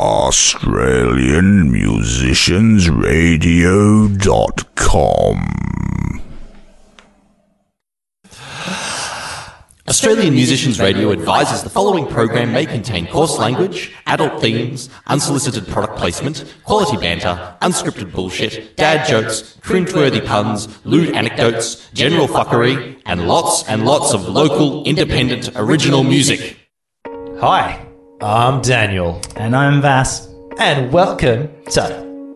AustralianMusiciansRadio.com. Australian Musicians Radio advises the following program may contain coarse language, adult themes, unsolicited product placement, quality banter, unscripted bullshit, dad jokes, cringeworthy puns, lewd anecdotes, general fuckery, and lots and lots of local, independent, original music. Hi. I'm Daniel. And I'm Vass. And welcome to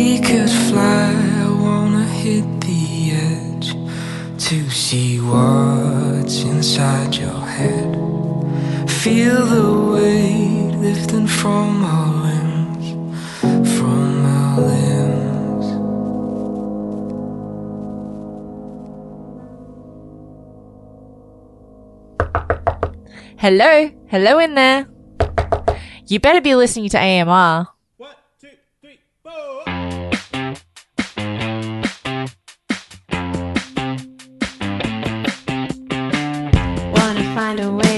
we could fly, I wanna hit the edge to see what's inside your head. Feel the weight lifting from our limbs, from our limbs. Hello, hello in there. You better be listening to AMR. find a way.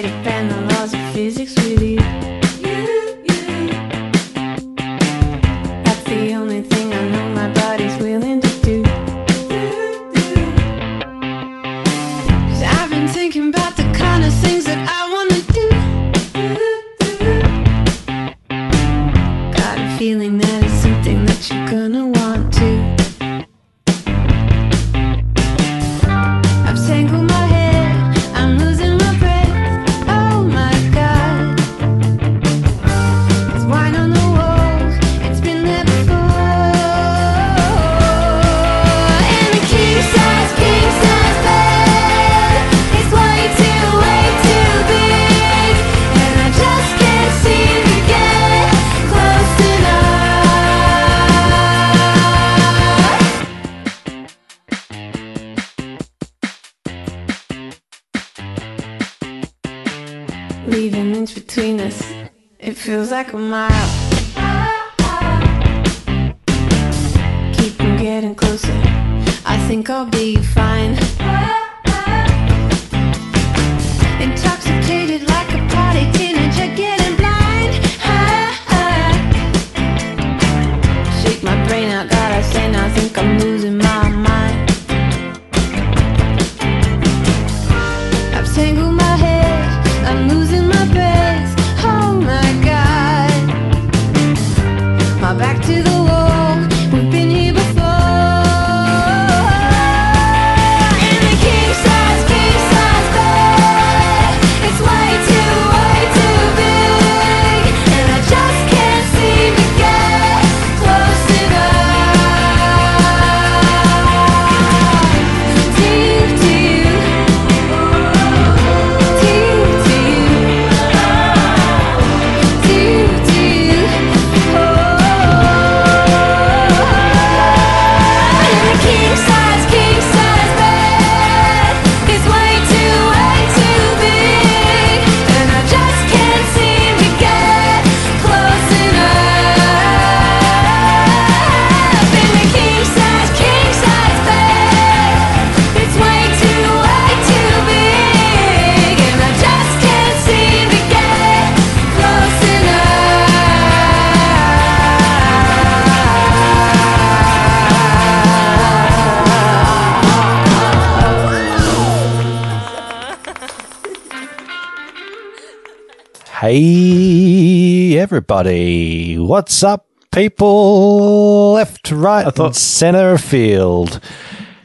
Everybody. What's up, people? Left, right, thought- and center field.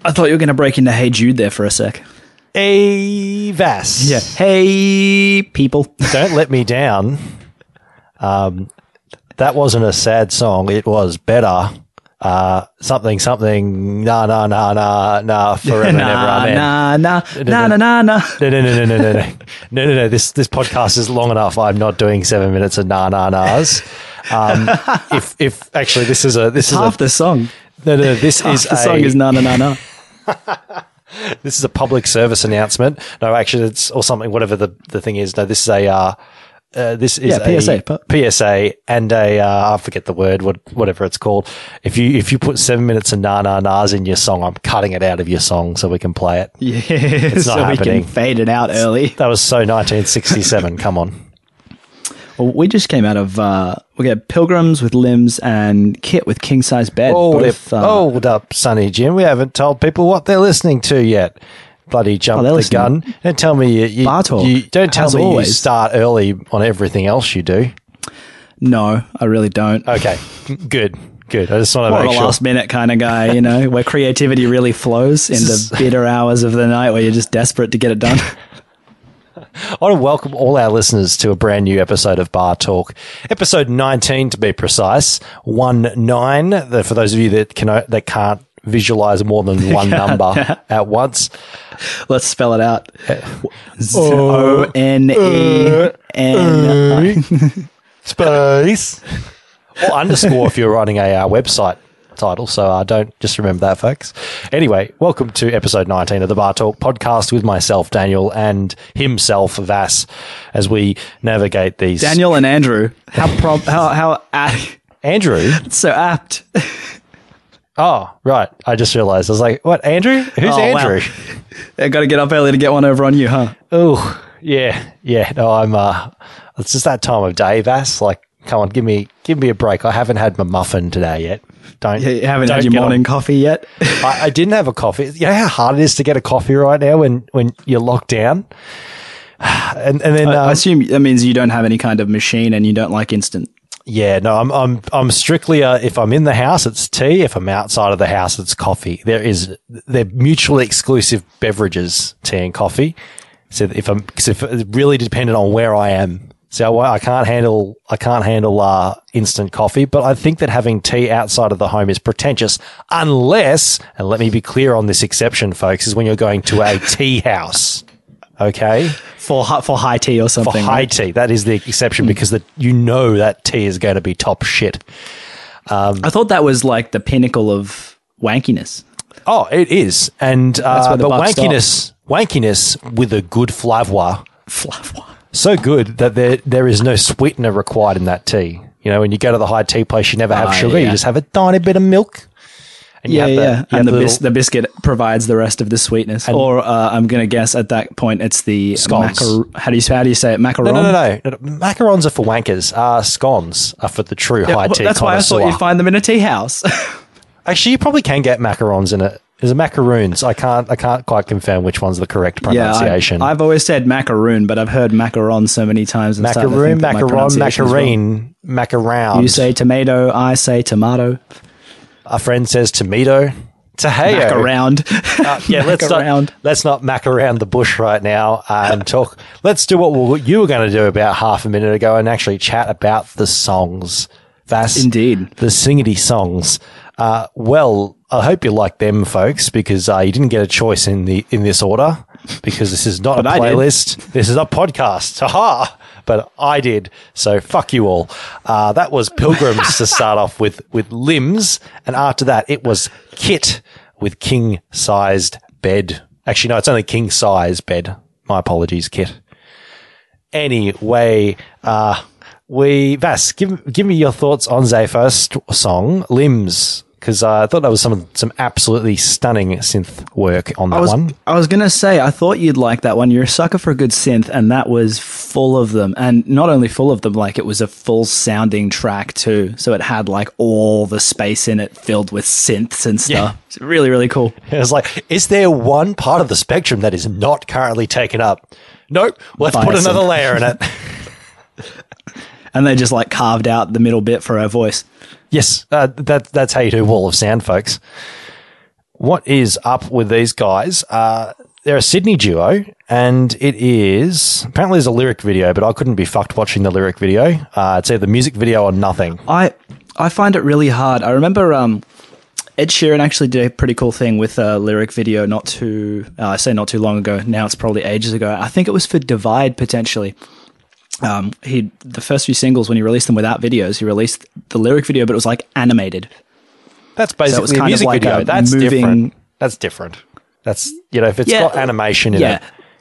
I thought you were going to break into Hey Jude there for a sec. Hey, Vass. Hey, people. Don't let me down. Um, that wasn't a sad song. It was better. Uh, something, something, nah, nah, nah, nah, nah, forever and ever. nah, Amen. nah, nah, nah, nah, nah, nah. No, no, no, no, no, no, no, no, no, no. This this podcast is long enough. I'm not doing seven minutes of nah, nah, nahs. Um, if if actually this is a this is Half a, the song. no, no, this Half is the a song is nah, nah, nah, nah. this is a public service announcement. No, actually, it's or something. Whatever the the thing is. No, this is a. Uh, uh, this is Yeah, PSA, a PSA, and a uh, I forget the word, what whatever it's called. If you if you put seven minutes of na na nas in your song, I'm cutting it out of your song so we can play it. Yeah, not so we can fade it out early. That was so 1967. Come on. Well, we just came out of uh, we got Pilgrims with Limbs and Kit with King Size Bed. Hold, both, it, uh, hold up, Sonny Jim. We haven't told people what they're listening to yet. Bloody oh, jump Oh, the gun. Don't tell me you, you, Bar talk, you don't tell me you start early on everything else you do. No, I really don't. Okay, good, good. I just want to More make a sure. last minute kind of guy, you know, where creativity really flows in the bitter hours of the night where you're just desperate to get it done. I want to welcome all our listeners to a brand new episode of Bar Talk, episode 19 to be precise. One nine. For those of you that can that can't visualize more than one number at once. Let's spell it out. O N E N. Space. or underscore if you're writing a uh, website title. So uh, don't just remember that, folks. Anyway, welcome to episode 19 of the Bar Talk podcast with myself, Daniel, and himself, Vass, as we navigate these. Daniel and Andrew. How prob? How how apt, Andrew. so apt. Oh, right. I just realized. I was like, what, Andrew? Who's Oh, wow. Andrew? I got to get up early to get one over on you, huh? Oh, yeah. Yeah. No, I'm, uh, it's just that time of day, Vass. Like, Come on, give me give me a break. I haven't had my muffin today yet. Don't You haven't don't had your get on- morning coffee yet? I, I didn't have a coffee. You know how hard it is to get a coffee right now when when you're locked down. And and then I um, assume that means you don't have any kind of machine and you don't like instant. Yeah, no, I'm I'm I'm strictly uh, if I'm in the house, it's tea. If I'm outside of the house, it's coffee. There is they're mutually exclusive beverages, tea and coffee. So if I'm cause if it's really dependent on where I am. So I I can't handle I can't handle uh, instant coffee, but I think that having tea outside of the home is pretentious, unless and let me be clear on this exception, folks, is when you're going to a tea house. Okay For for high tea or something. for high right? tea. That is the exception because the, you know that tea is going to be top shit. I thought that was like the pinnacle of wankiness. Oh, it is, and uh, the but wankiness, wankiness with a good flavor, Flavor. so good that there there is no sweetener required in that tea. You know, when you go to the high tea place, you never have Ah, sugar; you just have a tiny bit of milk. And Yeah, have the- yeah. you have And the, little- bis- the biscuit provides the rest of the sweetness. or uh, I'm going to guess at that point it's the Scones. macar- how do you how do you say it? Macaron. no, no, no, no, no, no. Macarons are for wankers. Uh, scones are for the true Yeah, high well, tea. that's why I thought you'd find them in a tea house. Actually, you probably can get macarons in it. Is it macaroons? I can't. I can't quite confirm which one's the correct pronunciation. yeah, pronunciation. I, have always said macaroon, but I've heard macaron so many times. and started to macaroon, think that my macaron, pronunciation is wrong. macarene, macaround. You say tomato, I say tomato. A friend says tomato. Taheo. Mac around. Uh, yeah, let's Mac not around. let's not mac around the bush right now and talk. Let's do what we- you were going to do about half a minute ago and actually chat about the songs. Vas, Indeed. the singity songs. Uh, well, I hope you like them, folks, because uh, you didn't get a choice in the in this order because this is not a But I did. playlist. This is a podcast. Haha! But I did, so fuck you all. Uh, that was Pilgrims to start off with with limbs, and after that it was Kit with king sized bed. Actually, no, it's only king size bed. My apologies, Kit. Anyway, uh, we Vas, give give me your thoughts on first song, Limbs, because uh, I thought that was some some absolutely stunning synth work on that I was, one. I was gonna say, I thought you'd like that one. You're a sucker for a good synth, and that was full of them. And not only full of them, like it was a full sounding track too. So it had like all the space in it filled with synths and stuff. It's really, really cool. It was like, is there one part of the spectrum that is not currently taken up? Nope. Let's By put another synth. layer in it. And they just like carved out the middle bit for her voice. Yes, uh, that that's how you do Wall of Sound, folks. What is up with these guys? Uh, they're a Sydney duo, and it is apparently there's a lyric video, but I couldn't be fucked watching the lyric video. Uh, it's either music video or nothing. I I find it really hard. I remember um, Ed Sheeran actually did a pretty cool thing with a lyric video not too uh, I say not too long ago. Now it's probably ages ago. I think it was for Divide potentially. Um, he the first few singles when he released them without videos, he released the lyric video, but it was like animated. That's So basically a kind of music like video. a That's moving- different. That's different. That's you know if it's Yeah, got animation in yeah,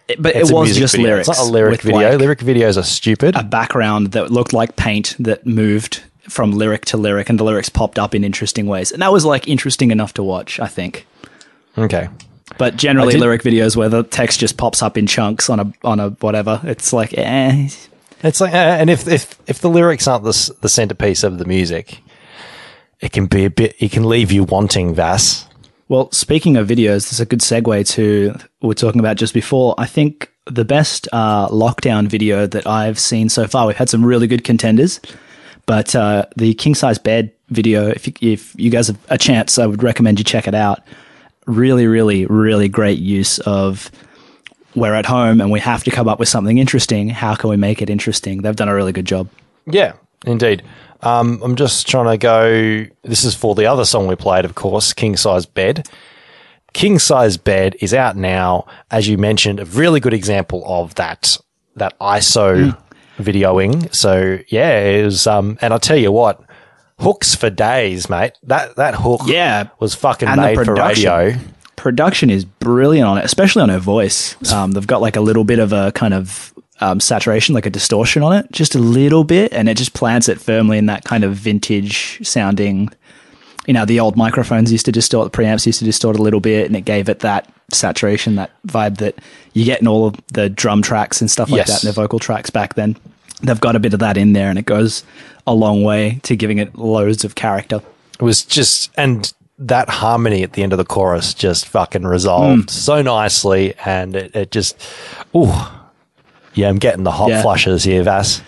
it. But it was just video. lyrics. It's not a lyric video. like, lyric videos are stupid. a background that looked like paint that moved from lyric to lyric, and the lyrics popped up in interesting ways, and that was like interesting enough to watch. I think. okay. But generally, lyric videos where the text just pops up in chunks on a on a whatever, it's like, eh. It's like, uh, and if if if the lyrics aren't the the centerpiece of the music, it can be a bit. It can leave you wanting Vas. Well, speaking of videos, this is a good segue to what we are talking about just before. I think the best uh, lockdown video that I've seen so far. We've had some really good contenders, but uh, the king size bed video. If you, if you guys have a chance, I would recommend you check it out. Really, really, really great use of. We're at home and we have to come up with something interesting. How can we make it interesting? They've done a really good job. Yeah, indeed. Um, I'm just trying to go. This is for the other song we played, of course, King Size Bed. King Size Bed is out now, as you mentioned, a really good example of that that ISO videoing. So yeah, it was. Um, and I'll tell you what, hooks for days, mate. That that hook, Yeah. was fucking And made for radio. Production is brilliant on it, especially on her voice. Um, they've got like a little bit of a kind of um, saturation, like a distortion on it, just a little bit, and it just plants it firmly in that kind of vintage sounding. You know, the old microphones used to distort, the preamps used to distort a little bit, and it gave it that saturation, that vibe that you get in all of the drum tracks and stuff like Yes. that, and the vocal tracks back then. they've got a bit of that in there, and it goes a long way to giving it loads of character. It was just, and that harmony at the end of the chorus just fucking resolved so nicely. And it, it just, ooh, yeah, I'm getting the hot Yeah. flushes here, Vass.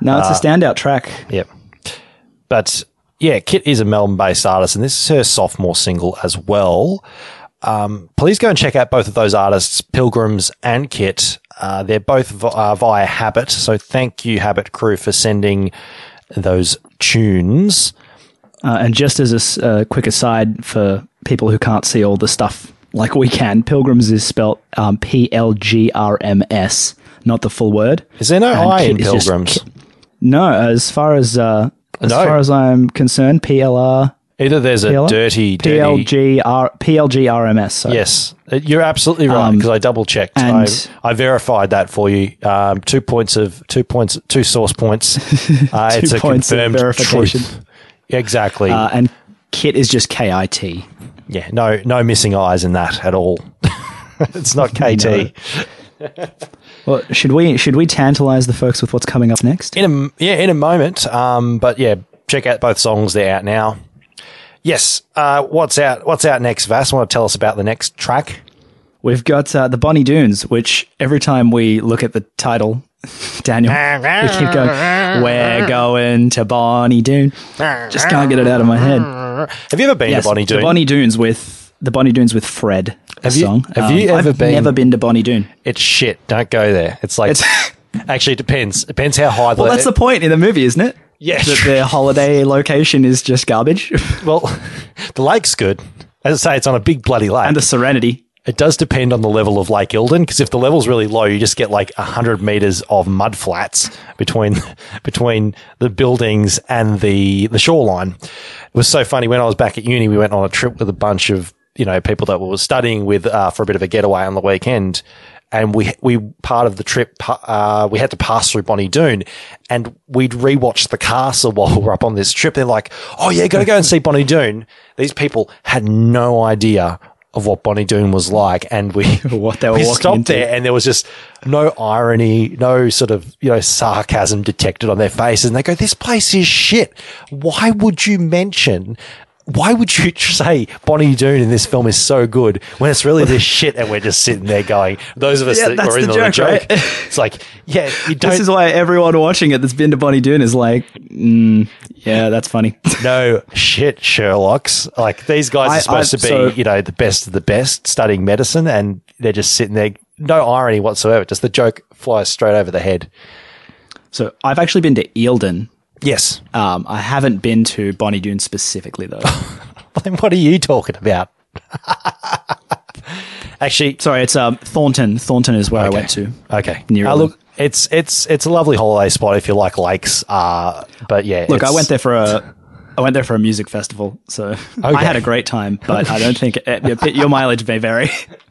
No, it's a standout track. Yep. But yeah, Kit is a Melbourne based artist, and this is her sophomore single as well. Um, please go and check out both of those artists, Pilgrims and Kit. Uh, they're both vi- uh, via Habit. So thank you, Habit crew, for sending those tunes. Uh, and just as a uh, quick aside for people who can't see all the stuff like we can, Pilgrims is spelt um, P L G R M S, not the full word. Is there no And I in is just Pilgrims? No, as far as uh, as No. far as I'm concerned, P L R Either there's a PLR? dirty, P L dirty. G R P L G R M S. sorry. Yes, Uh, you're absolutely right Um, because I double checked. I, I verified that for you. Um, two points of two points, two source points. Uh, it's a confirmed verification. truth. Exactly. Uh, and Kit is just K I T. yeah. No, no missing eyes in that at all. it's not KT. Well, should we should we tantalize the folks with what's coming up next? In a yeah, in a moment. Um, but yeah, check out both songs. They're out now. Yes. Uh, what's out? What's out next, Vass? Want to tell us about the next track? We've got uh, the Bonnie Dunes, which every time we look at the title, Daniel, we keep going, "We're going to Bonnie Doon." Just can't get it out of my head. Have you ever been Yes, to Bonnie the Doon? Bonnie Dunes with the Bonnie Dunes with Fred. Have you- song. Um, have you ever I've been- Never been to Bonnie Doon. it's shit. Don't go there. It's like It's- actually it depends. Depends how high. The Well, that's the point in the movie, isn't it? Yeah, that their holiday location is just garbage, Well, the lake's good. As I say, it's on a big bloody lake. and the Serenity. It does depend on the level of Lake Eildon because if the level's really low, you just get like hundred meters of mud flats between between the buildings and the the shoreline. It was so funny when I was back at uni. We went on a trip with a bunch of you know people that we were studying with uh, for a bit of a getaway on the weekend. And we we part of the trip uh, we had to pass through Bonnie Doon, and we'd rewatched the castle while we were up on this trip. They're like, "Oh yeah, got to go and see Bonnie Doon." These people had no idea of what Bonnie Doon was like, and we What they were we stopped into. there, and there was just no irony, no sort of you know sarcasm detected on their faces, and they go, "This place is shit. Why would you mention?" Why would you say Bonnie Doon in this film is so good when it's really this shit and we're just sitting there going, those of us Yeah, that are in the the, joke, joke, right? it's like, yeah, you don't This is why everyone watching it that's been to Bonnie Doon is like, mm, yeah, that's funny. no shit, Sherlock's. Like these guys I- are supposed I- to be, so- you know, the best of the best studying medicine and they're just sitting there, no irony whatsoever. Just the joke flies straight over the head. so I've actually been to Eildon. Yes. Um, I haven't been to Bonnie Doon specifically though. Then what are you talking about? Actually, Sorry, it's um, Thornton. Thornton is where I went to. okay. Near Uh, look, it's it's it's a lovely holiday spot if you like lakes. Uh, but yeah, Look, I went there for a. I went there for a music festival, so I had a great time. But I don't think your, your mileage may vary.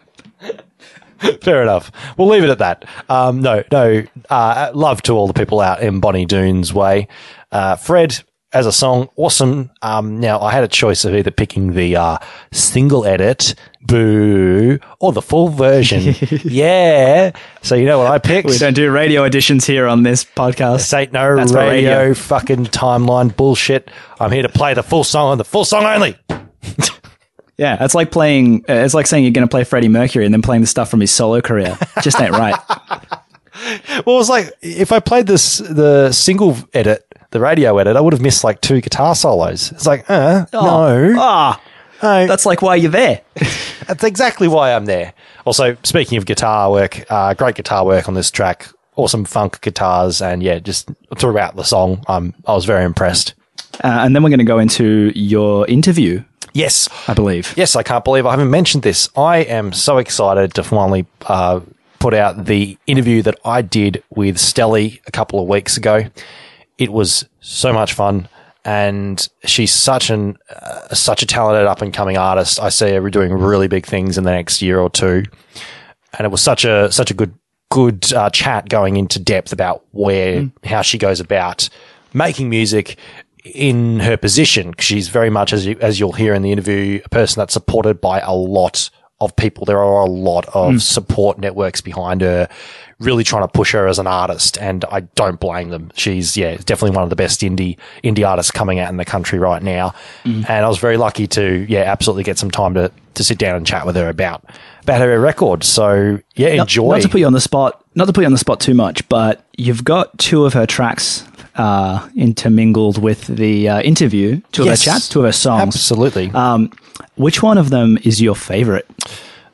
Fair enough. We'll leave it at that. Um, no, no. Uh, love to all the people out in Bonnie Doon's way. Uh, Fred, as a song, awesome. Um, now, I had a choice of either picking the uh, single edit, boo, or the full version. yeah. So you know what I picked? We don't do radio editions here on this podcast. This ain't no radio, radio. fucking timeline bullshit. I'm here to play the full song and the full song only. Yeah, it's like playing. Uh, it's like saying you're going to play Freddie Mercury and then playing the stuff from his solo career. Just ain't right. Well, it's like if I played this the single edit, the radio edit, I would have missed like two guitar solos. It's like, uh, no, Ah, no. that's like why you're there. That's exactly why I'm there. Also, speaking of guitar work, uh, great guitar work on this track. Awesome funk guitars, and yeah, just throughout the song, um, I was very impressed. Uh, and then we're going to go into your interview, Yes, I believe. yes, I can't believe I haven't mentioned this. I am so excited to finally uh, put out the interview that I did with Stelly a couple of weeks ago. It was so much fun, and she's such an uh, such a talented up and coming artist. I see her doing really big things in the next year or two, and it was such a such a good good uh, chat going into depth about where how she goes about making music in her position. She's very much as you, as you'll hear in the interview, a person that's supported by a lot of people. There are a lot of hmm. support networks behind her, really trying to push her as an artist. And I don't blame them. She's, yeah, definitely one of the best indie, indie artists coming out in the country right now. Hmm. And I was very lucky to, yeah, absolutely get some time to, to sit down and chat with her about, about her record. So yeah, Not- enjoy. Not, to put you on the spot, not to put you on the spot too much, but you've got two of her tracks uh, intermingled with the uh, interview, two Yes. of her chats, two of her songs. Absolutely. Um, which one of them is your favorite?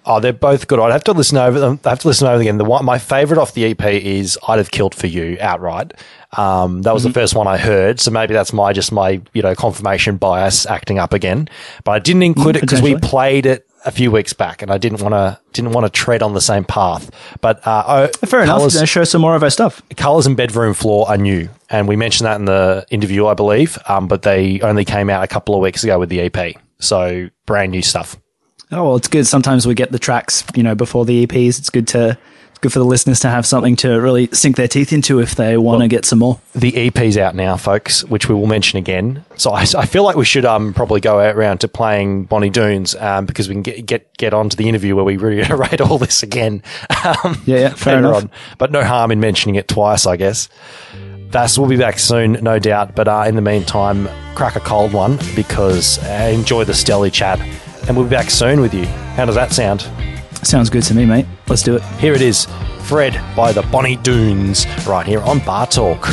Oh, they're both good. I'd have to listen over them. I have to listen over them again. The one, my favorite off the EP is "I'd Have Killed for You" outright. Um, that was the first one I heard, so maybe that's my just my you know confirmation bias acting up again. But I didn't include it because we played it a few weeks back, and I didn't want to didn't want to tread on the same path. But uh, oh, Fair enough. Colours- Then show some more of her stuff. Colors and Bedroom Floor are new, and we mentioned that in the interview, I believe. Um, but they only came out a couple of weeks ago with the EP, so brand new stuff. Oh well, it's good. Sometimes we get the tracks, you know, before the EPs. It's good to good for the listeners to have something to really sink their teeth into if they want to get some more. the EP's out now, folks, which we will mention again. So I, I feel like we should um, probably go out around to playing Bonnie Dunes um, because we can get get get on to the interview where we reiterate all this again. Um, Yeah, yeah, fair enough. on. But no harm in mentioning it twice, I guess. Thus, we'll be back soon, no doubt. But uh, in the meantime, crack a cold one because uh, enjoy the Stelly chat, and we'll be back soon with you. How does that sound? Sounds good to me, mate. Let's do it. Here it is, Fred by the Bonnie Dunes, right here on Bar Talk.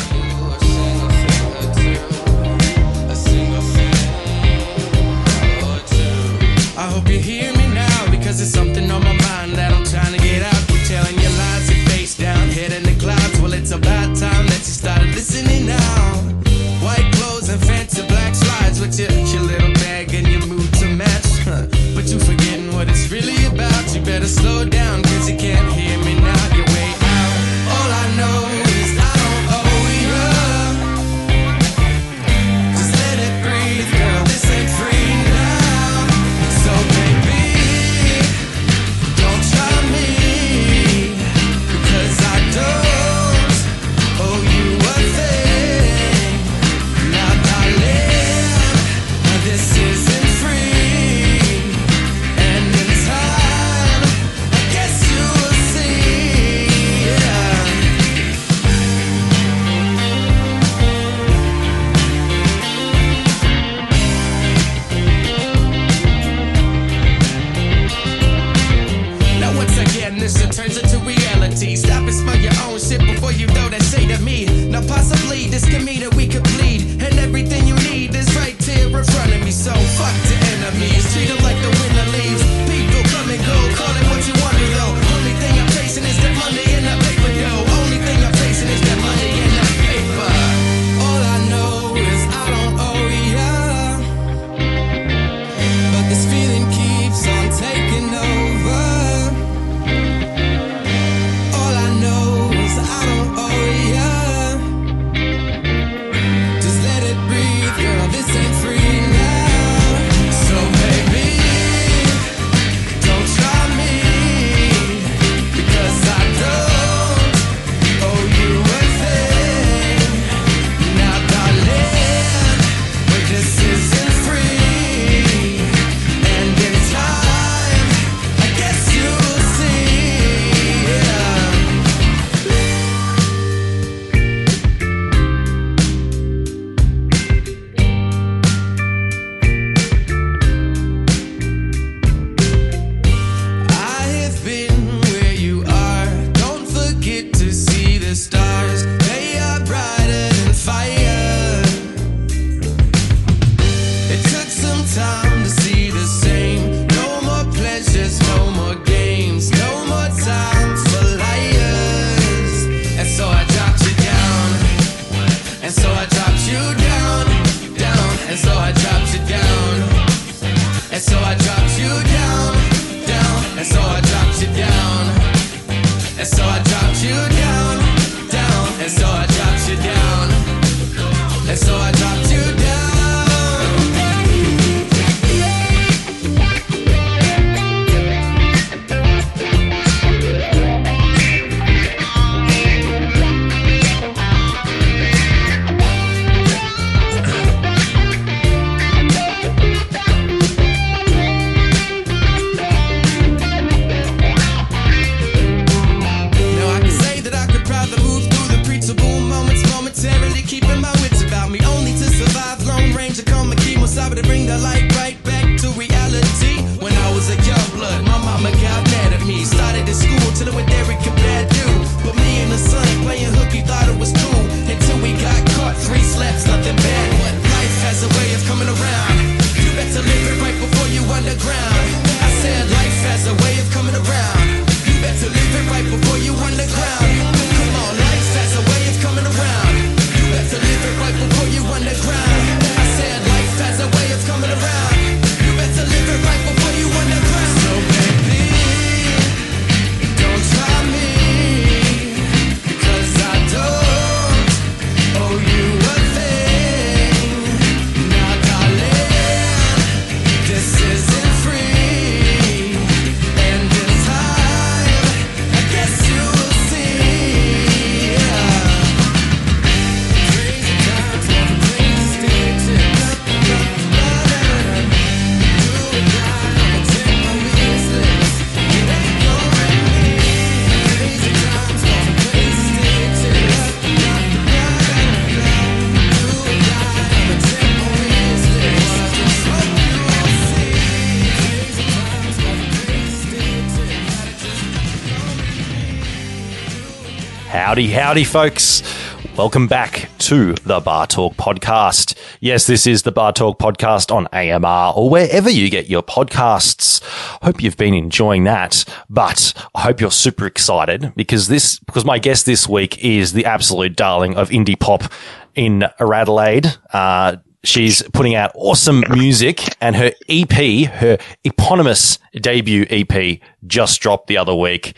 Howdy, howdy, folks. Welcome back to the Bar Talk podcast. Yes, this is the Bar Talk podcast on AMR or wherever you get your podcasts. Hope you've been enjoying that, but I hope you're super excited because this, because my guest this week is the absolute darling of indie pop in Adelaide. Uh, She's putting out awesome music and her EP, her eponymous debut EP just dropped the other week.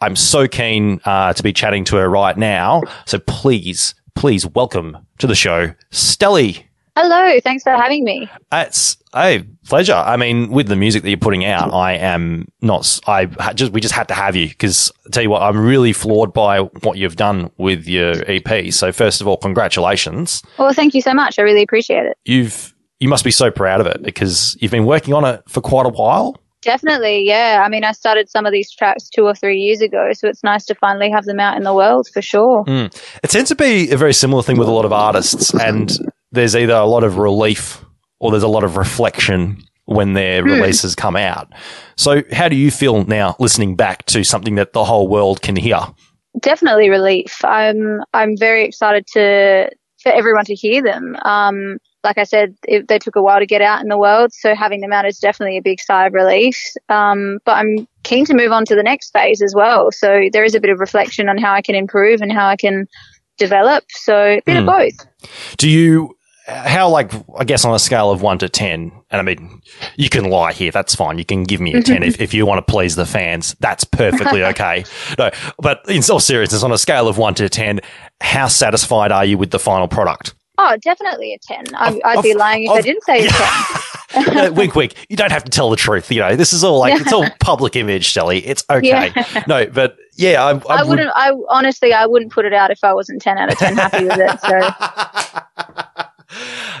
I'm so keen uh, to be chatting to her right now. So please, please welcome to the show, Stelly. Hello, thanks for having me. It's a pleasure. I mean, with the music that you're putting out, I am not. I just we just had to have you because tell you what, I'm really floored by what you've done with your EP. So first of all, congratulations. Well, thank you so much. I really appreciate it. You've you must be so proud of it because you've been working on it for quite a while. Definitely, yeah. I mean, I started some of these tracks two or three years ago, so it's nice to finally have them out in the world for sure. It tends to be a very similar thing with a lot of artists, and there's either a lot of relief or there's a lot of reflection when their releases come out. So, how do you feel now listening back to something that the whole world can hear? Definitely relief. I'm I'm very excited to for everyone to hear them. Um, like I said, it, they took a while to get out in the world, so having them out is definitely a big sigh of relief. Um, but I'm keen to move on to the next phase as well. So there is a bit of reflection on how I can improve and how I can develop. So a bit of both. Do you, how, like, I guess on a scale of one to 10, and I mean, you can lie here, that's fine. You can give me a 10 if, if you want to please the fans. That's perfectly okay. No, but in all seriousness, on a scale of one to 10, how satisfied are you with the final product? Oh, definitely a 10. I, I'd be lying if of- I didn't say a 10. no, wink, wink. You don't have to tell the truth. You know, this is all like it's all public image, Stelly. It's okay. No, but yeah, I, I, I would- wouldn't, I honestly, I wouldn't put it out if I wasn't 10 out of 10 happy with it. So,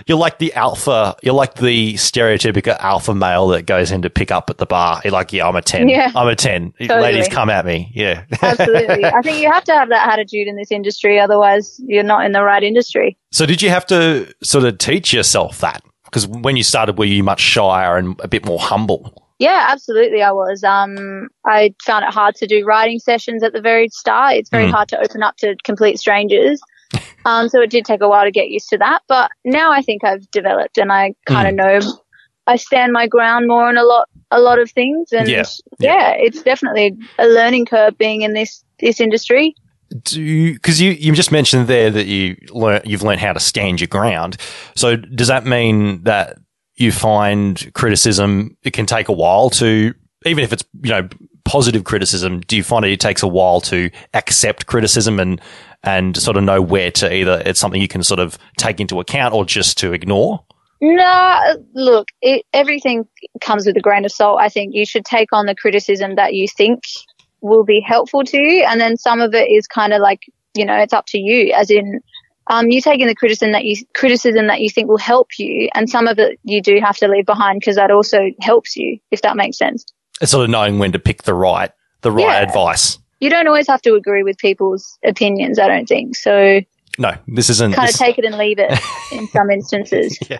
You're like the alpha. You're like the stereotypical alpha male that goes in to pick up at the bar. You're like, yeah, I'm a ten. Yeah. I'm a ten. Totally. Ladies, come at me. Yeah. absolutely. I think you have to have that attitude in this industry. Otherwise, you're not in the right industry. so, did you have to sort of teach yourself that? Because when you started, were you much shyer and a bit more humble? Yeah, absolutely. I was. Um, I found it hard to do writing sessions at the very start. It's very Mm. hard to open up to complete strangers. Um, so it did take a while to get used to that. But now I think I've developed and I kind of know I stand my ground more on a lot, a lot of things. And Yeah. yeah, it's definitely a learning curve being in this, this industry. Do because you, you just mentioned there that you learn you've learned how to stand your ground. So does that mean that you find criticism it can take a while to even if it's you know positive criticism? Do you find it, it takes a while to accept criticism and and sort of know where to either it's something you can sort of take into account or just to ignore? No, look, it, everything comes with a grain of salt. I think you should take on the criticism that you think will be helpful to you, and then some of it is kind of like you know it's up to you. As in, um, you take in the criticism that you criticism that you think will help you, and some of it you do have to leave behind because that also helps you, if that makes sense. It's sort of knowing when to pick the right the right Yeah. advice. You don't always have to agree with people's opinions. I don't think so. No, this isn't. Kind this- of take it and leave it in some instances. yeah.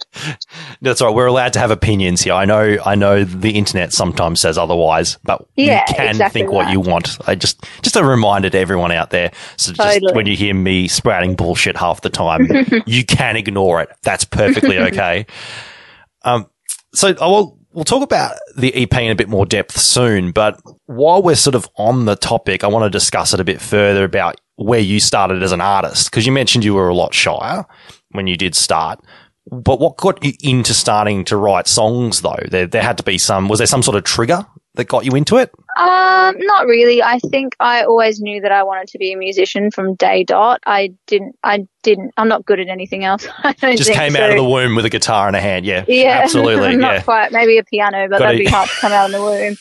That's right. We're allowed to have opinions here. I know. I know the internet sometimes says otherwise, but Yeah, you can exactly think what you want. I just, just a reminder to everyone out there. So just Totally. when you hear me sprouting bullshit half the time, you can ignore it. That's perfectly okay. um, so I will. We'll talk about the EP in a bit more depth soon, but while we're sort of on the topic, I want to discuss it a bit further about where you started as an artist because you mentioned you were a lot shyer when you did start. But what got you into starting to write songs though? There, there had to be some, was there some sort of trigger that got you into it? Um, not really. I think I always knew that I wanted to be a musician from day dot. I didn't. I didn't. I'm not good at anything else. I don't Just came so. out of the womb with a guitar in a hand. Yeah. Yeah, Absolutely. not yeah. quite. Maybe a piano, but Gotta- that'd be hard to come out of the womb.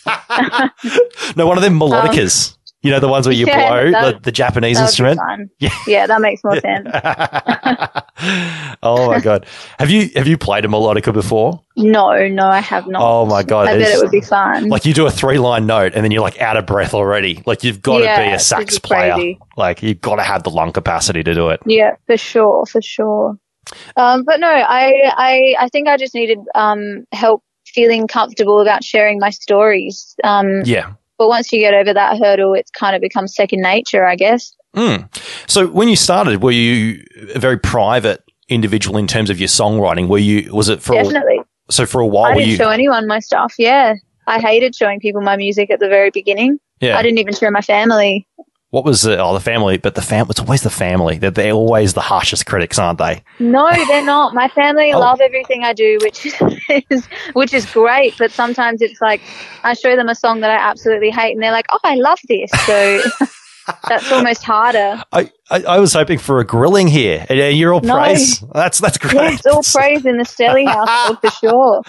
No, one of them melodicas. You know, the ones where you yeah, blow, that- the, the Japanese That would be instrument. Yeah. yeah, that makes more sense. oh my God. Have you, have you played a melodica before? No, no, I have not. Oh my God. I bet it would be fun. Like you do a three line note and then you're like out of breath already. Like you've got to Yeah, be a sax player. crazy. Like you've got to have the lung capacity to do it. Yeah, for sure, for sure. Um, but no, I, I, I think I just needed um, help feeling comfortable about sharing my stories. Um, Yeah. But once you get over that hurdle, it's kind of becomes second nature, I guess. Hmm. So when you started, were you a very private individual in terms of your songwriting? Were you was it for a, Definitely. so for a while? I didn't you show anyone my stuff. Yeah. I hated showing people my music at the very beginning. yeah? I didn't even show my family. What was the oh the family? But the fam it's always the family. They're, they're always the harshest critics, aren't they? No, they're not. My family Oh. love everything I do, which is which is great. But sometimes it's like I show them a song that I absolutely hate, and they're like, "Oh, I love this." So that's almost harder. I, I, I was hoping for a grilling here, and uh, you're all No. praise. That's that's great. Yeah, it's all praise in the Stelly household for sure.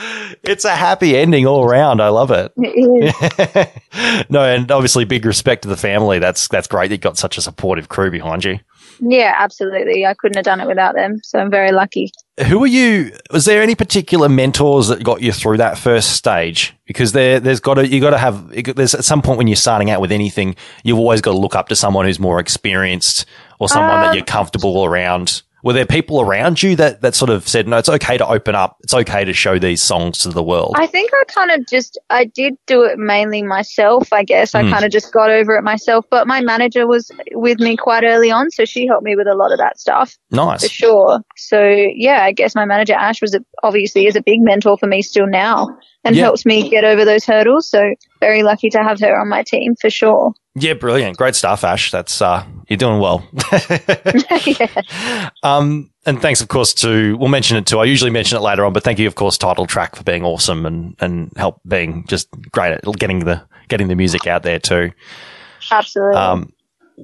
It's a happy ending all around. I love it. It is. no, and obviously big respect to the family. That's that's great. that You got such a supportive crew behind you. Yeah, absolutely. I couldn't have done it without them. So I'm very lucky. Who were you? Was there any particular mentors that got you through that first stage? Because there, there's got to you got to have. There's at some point when you're starting out with anything, you've always got to look up to someone who's more experienced or someone that Um, you're comfortable around. Were there people around you that that sort of said, "No, it's okay to open up. It's okay to show these songs to the world." I think I kind of just I did do it mainly myself. I guess I Mm. kind of just got over it myself. But my manager was with me quite early on, so she helped me with a lot of that stuff. nice. for sure. So yeah, I guess my manager Ash was a, obviously is a big mentor for me still now, and Yeah. helps me get over those hurdles. So very lucky to have her on my team for sure. Yeah, brilliant. Great stuff, Ash. That's uh you're doing well. yeah. um and thanks of course to we'll mention it too. I usually mention it later on, but thank you of course title track for being awesome and and help being just great at getting the getting the music out there too. Absolutely. Um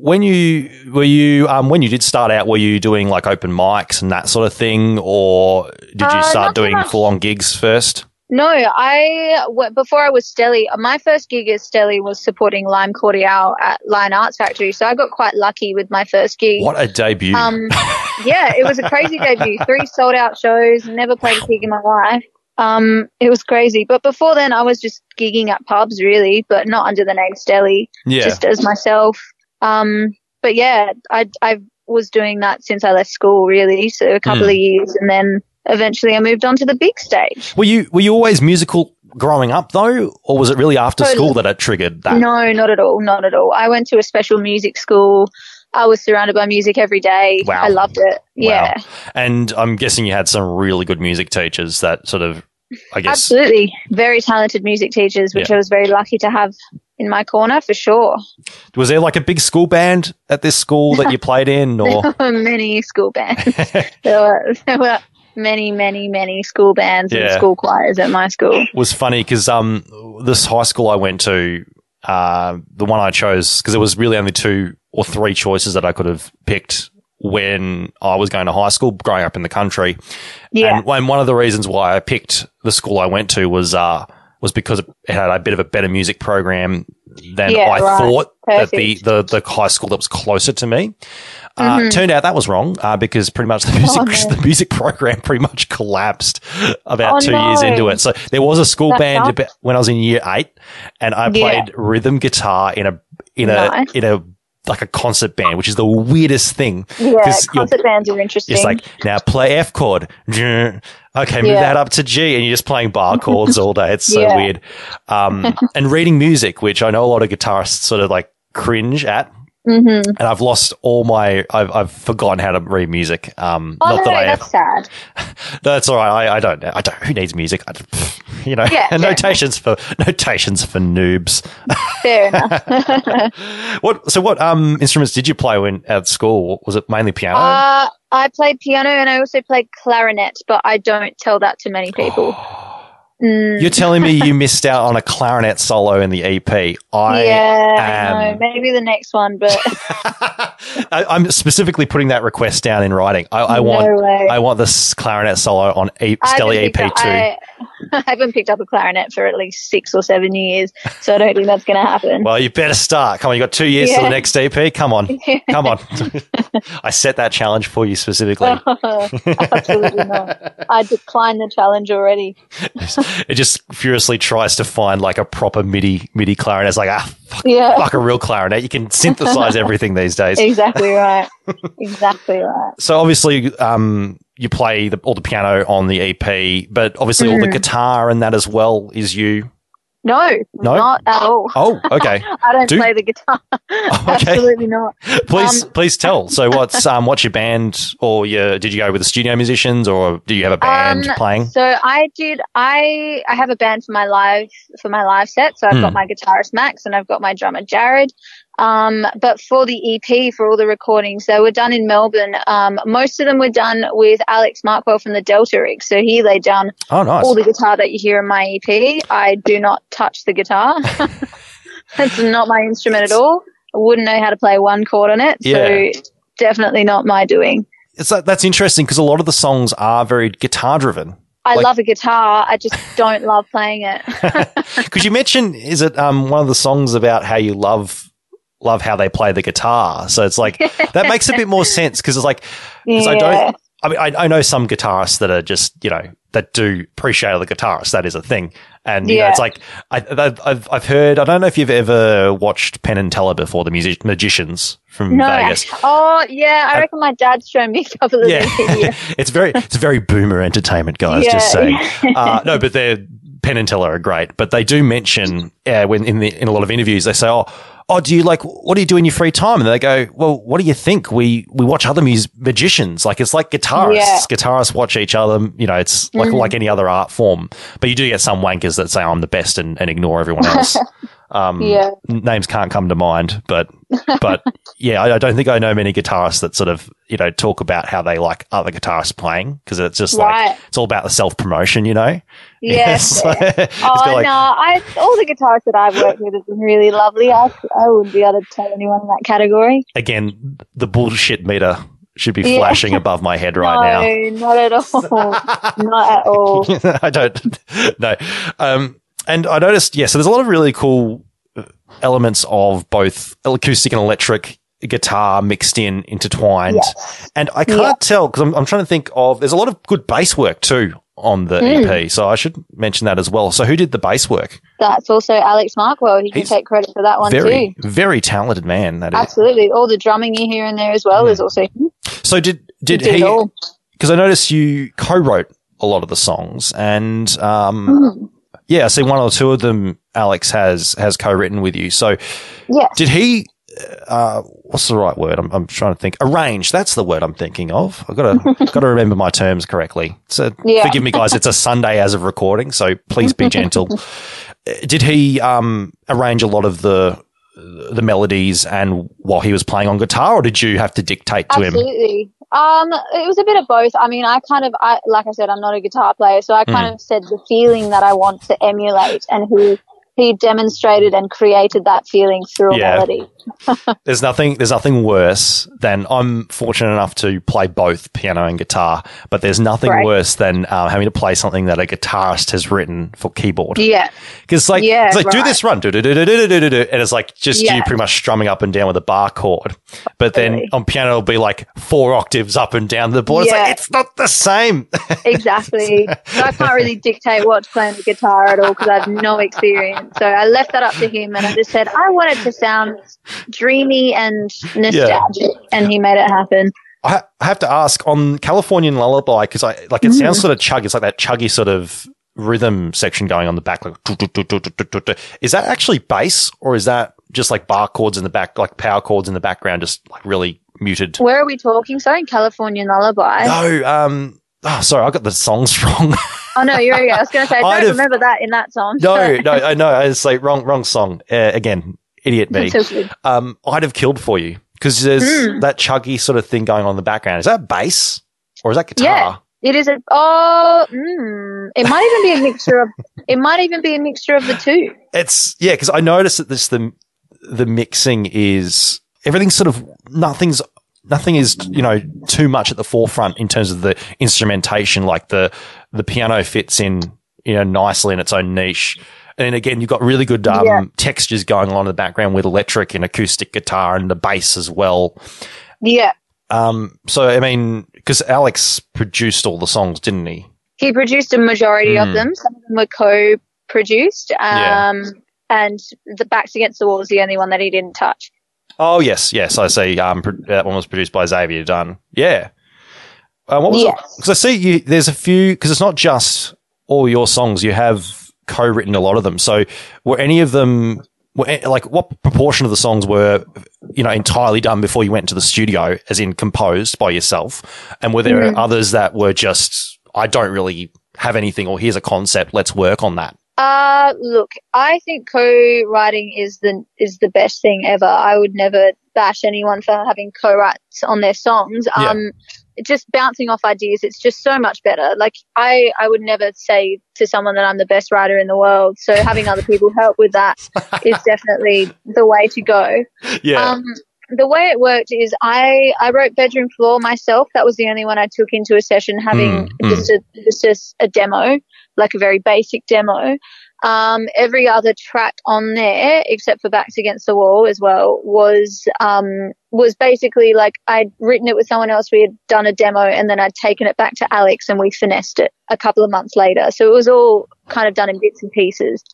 when you were you um when you did start out were you doing like open mics and that sort of thing or did you Uh, start doing much. full on gigs first? no, I w- before I was Stelly, my first gig as Stelly was supporting Lime Cordiale at Lion Arts Factory. So I got quite lucky with my first gig. What a debut. Um, yeah, it was a crazy debut. Three sold out shows. Never played a gig in my life. Um, it was crazy. But before then, I was just gigging at pubs, really, but not under the name Stelly, yeah. just as myself. Um, but yeah, I I was doing that since I left school, really. So a couple Mm. of years, and then eventually I moved on to the big stage. were you were you always musical growing up though or was it really after Totally. school that it triggered that? No, not at all, not at all. I went to a special music school. I was surrounded by music every day. Wow. I loved it. Yeah. Wow. And I'm guessing you had some really good music teachers that sort of, I guess. Absolutely. Very talented music teachers, which Yeah. I was very lucky to have in my corner for sure. Was there like a big school band at this school that you played in or? Many school bands. there, were, there were many, many, many school bands Yeah. and school choirs at my school. was funny because um, this high school I went to, uh, the one I chose, because there was really only two or three choices that I could have picked when I was going to high school, growing up in the country. Yeah. And, and one of the reasons why I picked the school I went to was uh, was because it had a bit of a better music program than Yeah, I right. thought at the, the, the high school that was closer to me. Uh, Mhm. Turned out that was wrong uh, because pretty much the music Oh, no. the music program pretty much collapsed about Oh, two years into it. So there was a school That band when I was in year eight, and I Yeah. played rhythm guitar in a in a in a like a concert band, which is the weirdest thing. Yeah, concert bands are interesting. It's like now play F chord. Okay, move Yeah. that up to G, and you're just playing bar chords all day. It's so Yeah. weird. Um, and reading music, which I know a lot of guitarists sort of like cringe at, hmm and I've lost all my. I've, I've forgotten how to read music. Um, Oh, not no, that I that's sad. no, that's all right. I, I don't. I don't. Who needs music? I, you know, Yeah, notations for notations for noobs. Fair enough. What? So, what um instruments did you play when at school? Was it mainly piano? uh, I played piano and I also played clarinet, but I don't tell that to many people. Mm, You're telling me you missed out on a clarinet solo in the EP. I yeah, am. know. Maybe the next one, but I, I'm specifically putting that request down in writing. I, I no want. way. I want this clarinet solo on I Stelly EP two. I, haven't picked up a clarinet for at least six or seven years, so I don't think that's going to happen. Well, you better start. Come on, you got two years to the next EP. Come on, come on. I set that challenge for you specifically. Absolutely not. I declined the challenge already. it just furiously tries to find like a proper MIDI MIDI clarinet. It's like ah, fuck, Yeah, fuck a real clarinet. You can synthesize everything these days. exactly right. Exactly right. So obviously, um, you play the, all the piano on the EP, but obviously all the Mhm. guitar and that as well is you. No, No? not at all. Oh, okay. I don't Do- play the guitar. Absolutely not. Please, Um, please tell. So, what's um, what's your band, or your? Did you go with the studio musicians, or do you have a band Um, playing? So I did. I I have a band for my live for my live set. So I've Hmm. got my guitarist Max and I've got my drummer Jared. Um, but for the EP, for all the recordings, they were done in Melbourne. Um, most of them were done with Alex Markwell from the Delta Riggs. So he laid down Oh, nice. all the guitar that you hear in my EP. I do not touch the guitar. It's not my instrument at all. I wouldn't know how to play one chord on it. Yeah. So definitely not my doing. It's that, that's interesting because a lot of the songs are very guitar driven. I Like- love a guitar. I just don't love playing it. Could you mention? Is it um, one of the songs about how you love love how they play the guitar? So it's like that makes a bit more sense because it's like 'cause I Yeah. don't. I mean, I, I know some guitarists that are just you know that do appreciate other guitarists. That is a thing, and you know, Yeah. it's like I, I've- I've heard. I don't know if you've ever watched Penn and Teller before, the music magicians from No. Vegas. Oh yeah, I reckon my dad's shown me a couple of Yeah, these it's very it's very boomer entertainment, guys. Just Yeah. saying. Uh, no, but they're Penn and Teller are great, but they do mention uh, when in the in a lot of interviews they say, "Oh, oh, do you like what do you do in your free time?" And they go, "Well, what do you think? We we watch other mus- magicians. Like it's like guitarists. Yeah. Guitarists watch each other. You know, it's like like any other art form. But you do get some wankers that say I'm the best and, and ignore everyone else. Um, Yeah. names can't come to mind, but but yeah, I, I don't think I know many guitarists that sort of you know talk about how they like other guitarists playing because it's just like it's all about the self promotion, you know. Yes. Like- Oh like- no, I all the guitarists that I've worked with have been really lovely. I I wouldn't be able to tell anyone in that category. Again, the bullshit meter should be Yeah. flashing above my head right now. no, not at all. not at all. I don't know. Um, and I noticed, yeah, so there's a lot of really cool elements of both acoustic and electric guitar mixed in, intertwined. And I can't Yeah. tell because I'm, I'm trying to think of, there's a lot of good bass work too on the Mm. EP. So I should mention that as well. So who did the bass work? That's also Alex Markwell. He can He's take credit for that one very, too. very talented man. That Absolutely. All the drumming you hear in there as well is also him. So did, did he, because I noticed you co-wrote a lot of the songs and, um, Mhm. yeah, I see one or two of them Alex has, has co-written with you. So Yes. did he, uh, what's the right word? I'm, I'm trying to think. Arrange. That's the word I'm thinking of. I've got to, got to remember my terms correctly. So Yeah. forgive me guys. It's a Sunday as of recording. So please be gentle. Uh, Did he, um, arrange a lot of the, the melodies and while he was playing on guitar or did you have to dictate to him? Absolutely. Um, it was a bit of both. I mean, I kind of, I like I said, I'm not a guitar player, so I kind of said the feeling that I want to emulate, and he he demonstrated and created that feeling through yeah. a melody. there's nothing there's nothing worse than I'm fortunate enough to play both piano and guitar, but there's nothing right. worse than uh, having to play something that a guitarist has written for keyboard. Yeah, because like yeah, it's like right. do this run, do do do do do do do, and it's like just yeah. you pretty much strumming up and down with a bar chord. But then on piano it'll be like four octaves up and down the board. Yeah. It's like it's not the same. exactly. so I can't really dictate what to play on the guitar at all because I have no experience. So I left that up to him, and I just said I want it to sound dreamy and nostalgic, and he made it happen. I have to ask on Californian Lullaby because I like it Mm. sounds sort of chuggy. It's like that chuggy sort of rhythm section going on the back. Like, is that actually bass or is that just like bar chords in the back, like power chords in the background, just like really muted? Where are we talking? Sorry, in California Lullaby. No, um, oh, sorry, I got the songs wrong. Oh no, you're right. I was going to say I I'd don't have- remember that in that song. no, no, I know. I was like wrong, wrong song. Uh, again, idiot me. It's. Um, I'd have killed for you because there's Mm. that chuggy sort of thing going on in the background. Is that bass or is that guitar? Yeah. It is a oh, mm, it might even be a mixture of it might even be a mixture of the two. It's yeah, because I noticed that this the the mixing is everything's sort of nothing's nothing is you know too much at the forefront in terms of the instrumentation. Like the the piano fits in you know nicely in its own niche. And again, you've got really good um, Yeah. textures going on in the background with electric and acoustic guitar and the bass as well. Yeah. Um, so I mean, because Alex produced all the songs, didn't he? He produced a majority Mm. of them. Some of them were co-produced. Yeah. Um, and the Backs Against the Wall is the only one that he didn't touch. Oh yes, yes, I see. Um, pro- that one was produced by Xavier Dunn. Yeah. Uh, what was Yes. Because I see you. There's a few. Because it's not just all your songs. You have co-written a lot of them. So were any of them were, like what proportion of the songs were you know entirely done before you went to the studio, as in composed by yourself, and were there Mm. others that were just I don't really have anything, or here's a concept, let's work on that. Uh, look, I think co-writing is the is the best thing ever. I would never bash anyone for having co-writes on their songs. Yeah. Um, just bouncing off ideas, it's just so much better. Like I, I would never say to someone that I'm the best writer in the world. So having other people help with that is definitely the way to go. Yeah, Um, the way it worked is I, I wrote bedroom floor myself. That was the only one I took into a session having Mm, just a just a, s- a demo, like a very basic demo. Um, every other track on there, except for Backs Against the Wall as well, was um, was basically like I'd written it with someone else. We had done a demo, and then I'd taken it back to Alex, and we finessed it a couple of months later. So it was all kind of done in bits and pieces.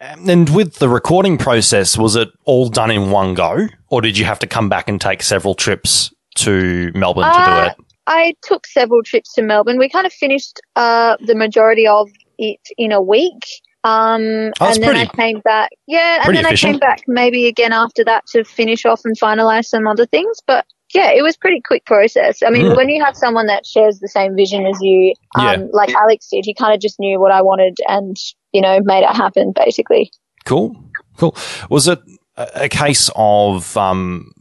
And with the recording process, was it all done in one go, or did you have to come back and take several trips to Melbourne to do Uh, it? I took several trips to Melbourne. We kind of finished uh, the majority of it in a week. Um, Oh, and then pretty- I came back. Yeah, and then I came back maybe again after that to finish off and finalize some other things. But yeah, it was pretty quick process. I mean, Mm. when you have someone that shares the same vision as you, um, Yeah. like Alex did, he kind of just knew what I wanted and you know made it happen basically. Cool, cool. Was it a, case of um,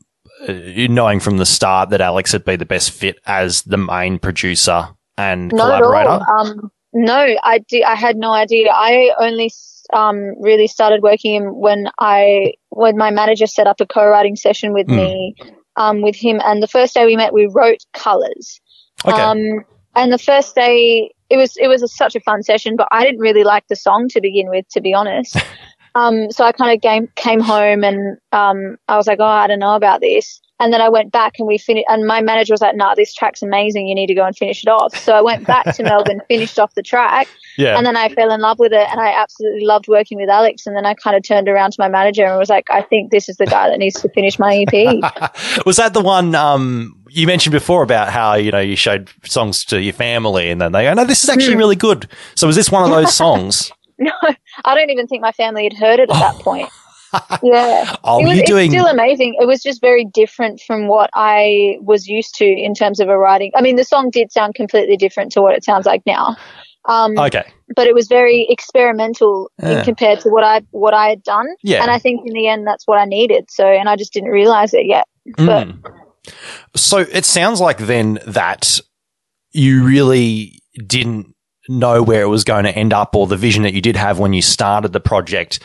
uh, knowing from the start that Alex would be the best fit as the main producer and Not at collaborator? Um, no, I di- I had no idea. I only um, really started working him when I when my manager set up a co-writing session with Hmm. me um, with him. And the first day we met, we wrote colors. Okay. Um, and the first day, it was it was a, such a fun session, but I didn't really like the song to begin with, to be honest. um, so I kind of came came home and um, I was like, oh, I don't know about this. And then I went back and we finished. And my manager was like, "Nah, this track's amazing. You need to go and finish it off." So I went back to Melbourne, finished off the track, yeah. and then I fell in love with it. And I absolutely loved working with Alex. And then I kind of turned around to my manager and was like, "I think this is the guy that needs to finish my EP." was that the one um, you mentioned before about how you know you showed songs to your family and then they go, "No, this is actually Hmm. really good." So was this one of those songs? No, I don't even think my family had heard it at that point. Yeah. Oh, it was, you're doing it's still amazing. It was just very different from what I was used to in terms of a writing. I mean, the song did sound completely different to what it sounds like now. Um, okay. but it was very experimental Yeah. in compared to what I what I had done. Yeah. And I think in the end that's what I needed. So and I just didn't realize it yet. But Mm. So it sounds like then that you really didn't know where it was going to end up, or the vision that you did have when you started the project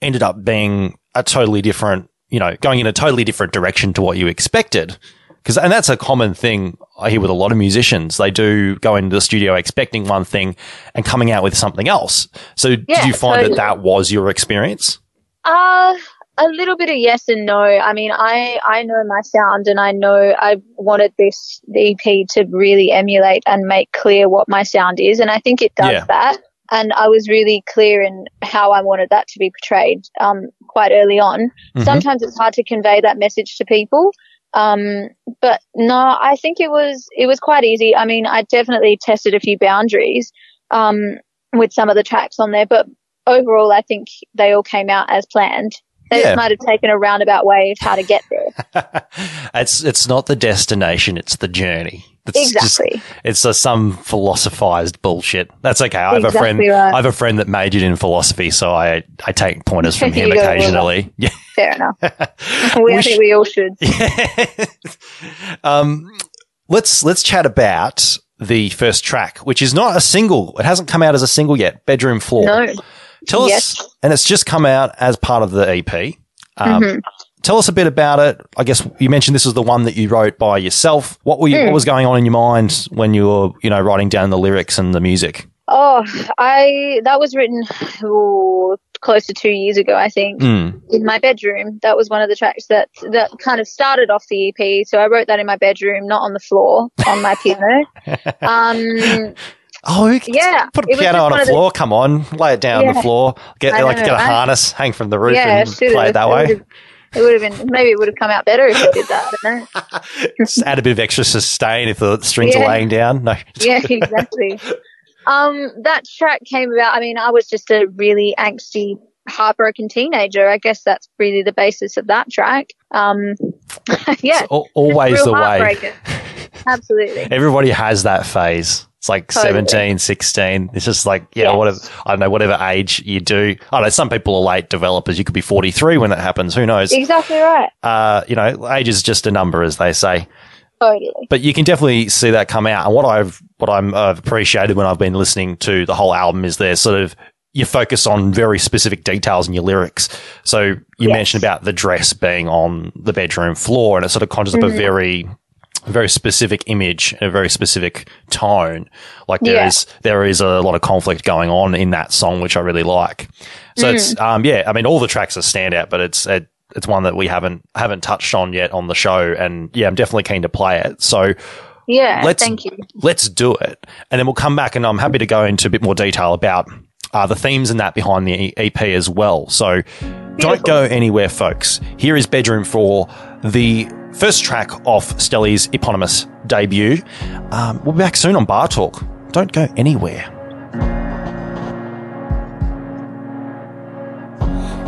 ended up being a totally different, you know, going in a totally different direction to what you expected. Because, and that's a common thing I hear with a lot of musicians. They do go into the studio expecting one thing and coming out with something else. So did you find totally. that that was your experience? Uh, a little bit of yes and no. I mean, I, I know my sound and I know I wanted this EP to really emulate and make clear what my sound is. And I think it does Yeah. that. And I was really clear in how I wanted that to be portrayed, um, quite early on. Mhm. Sometimes it's hard to convey that message to people. Um, but no, I think it was, it was quite easy. I mean, I definitely tested a few boundaries, um, with some of the tracks on there, but overall, I think they all came out as planned. They Yeah. might have taken a roundabout way of how to get there. it's it's not the destination; it's the journey. It's Exactly. Just, it's a, some philosophized bullshit. That's okay. I have a friend. Right. I have a friend that majored in philosophy, so I I take pointers from him You gotta love occasionally. Yeah. Fair enough. we, I think we all should. Yeah. um, let's let's chat about the first track, which is not a single. It hasn't come out as a single yet. Bedroom floor. No. Tell Yes. us, and it's just come out as part of the EP. Um, Mhm. Tell us a bit about it. I guess you mentioned this was the one that you wrote by yourself. What were you, Hmm. what was going on in your mind when you were, you know, writing down the lyrics and the music? Oh, I that was written ooh, close to two years ago, I think, Mm. in my bedroom. That was one of the tracks that that kind of started off the EP. So I wrote that in my bedroom, not on the floor, on my piano. Um, Oh, we can Yeah, put a piano on a of the- floor. Come on, lay it down on the floor. Get like know, get a right? harness, hang from the roof, yeah, and play it that way. It would have been maybe it would have come out better if I did that. I don't know. Just add a bit of extra sustain if the strings are laying down. No, Yeah, exactly. Um, that track came about. I mean, I was just a really angsty, heartbroken teenager. I guess that's really the basis of that track. Um, yeah, It's always the way. Absolutely. Everybody has that phase. It's like Totally. 17, 16. It's just like, yeah, Yes. whatever, I don't know, whatever age you do. I don't know, some people are late developers. You could be 43 when that happens. Who knows? Exactly right. Uh, you know, age is just a number, as they say. Totally. But you can definitely see that come out. And what I've, what I'm, I've appreciated when I've been listening to the whole album is there's sort of, you focus on very specific details in your lyrics. So you Yes. mentioned about the dress being on the bedroom floor and it sort of conjures up a very, a very specific image and a very specific tone. Like there Yeah. is there is a lot of conflict going on in that song, which I really like. So Mm. it's um yeah, I mean all the tracks are standout, but it's it, it's one that we haven't haven't touched on yet on the show, and yeah, I'm definitely keen to play it. So Yeah. let's thank you. let's do it, and then we'll come back, and I'm happy to go into a bit more detail about. Uh, the themes and that behind the EP as well. So don't go anywhere, folks. Here is Bedroom Floor, the first track off Stelly's eponymous debut. Um, we'll be back soon on Bar Talk. Don't go anywhere.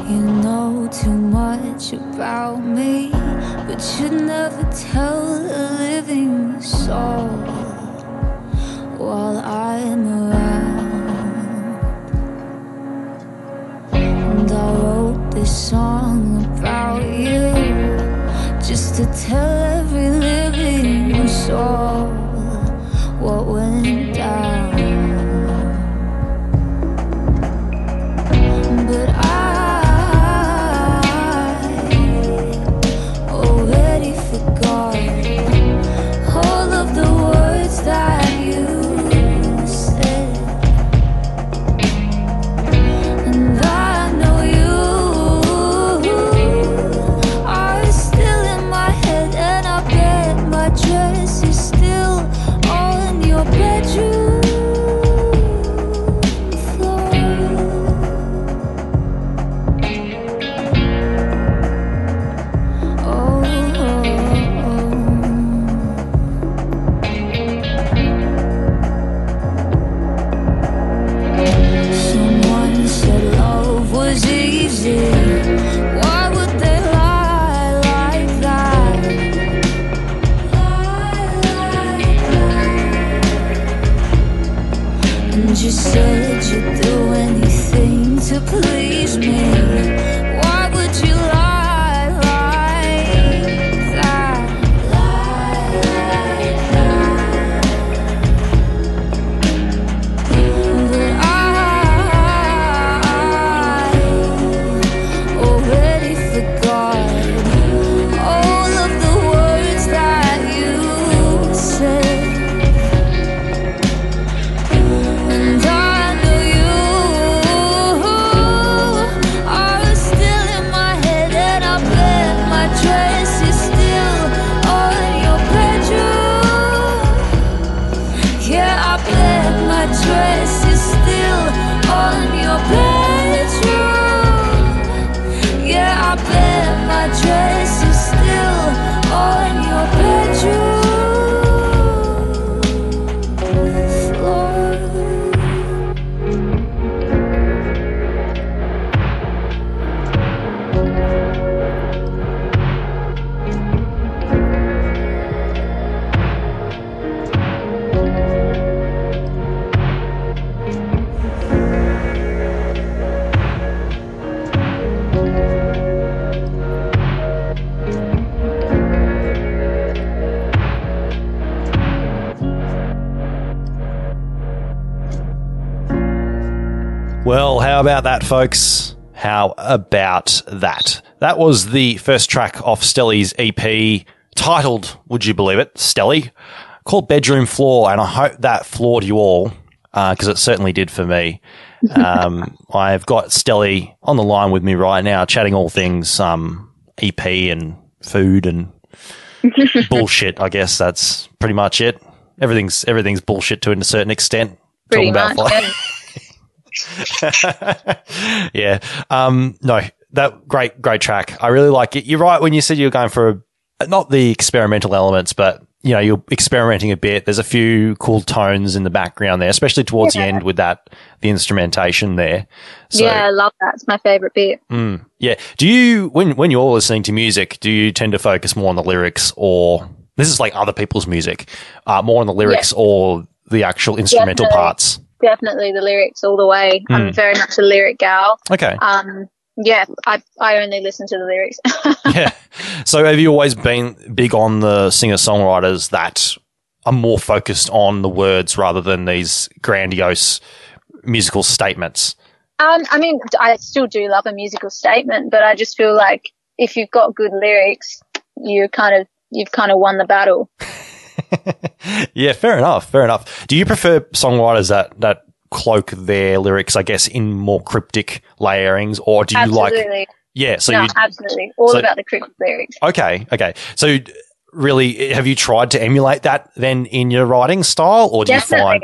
You know too much about me, but you'd never tell a living soul while I'm around. And I wrote this song about you just to tell every living soul what went to please me. About that, folks? How about that? That was the first track off Stelly's EP, titled, would you believe it, Stelly, called Bedroom Floor, and I hope that floored you all, because it certainly did for me. Um, I've got Stelly on the line with me right now, chatting all things um, EP and food and bullshit. I guess that's pretty much it. Everything's everything's bullshit to a certain extent. Pretty Talking much. about yeah. yeah. Um, no, that great, great track. I really like it. You're right when you said you were going for a, not the experimental elements, but you know you're experimenting a bit. There's a few cool tones in the background there, especially towards the end with that the instrumentation there. So, yeah, I love that. It's my favorite bit. mm, yeah. Do you when when you're listening to music, do you tend to focus more on the lyrics, or this is like other people's music, uh, more on the lyrics or the actual instrumental Definitely. parts? Definitely the lyrics all the way. Mm. I'm very much a lyric gal. Okay. Um, yeah, I I only listen to the lyrics. yeah. So have you always been big on the singer songwriters that are more focused on the words rather than these grandiose musical statements? Um, I mean, I still do love a musical statement, but I just feel like if you've got good lyrics, you kind of you've kind of won the battle. Yeah, fair enough. Fair enough. Do you prefer songwriters that that cloak their lyrics, I guess, in more cryptic layerings, or do you like? absolutely, Yeah. So no, you absolutely, all so- about the cryptic lyrics. okay? Okay. So really, have you tried to emulate that then in your writing style, or do you find?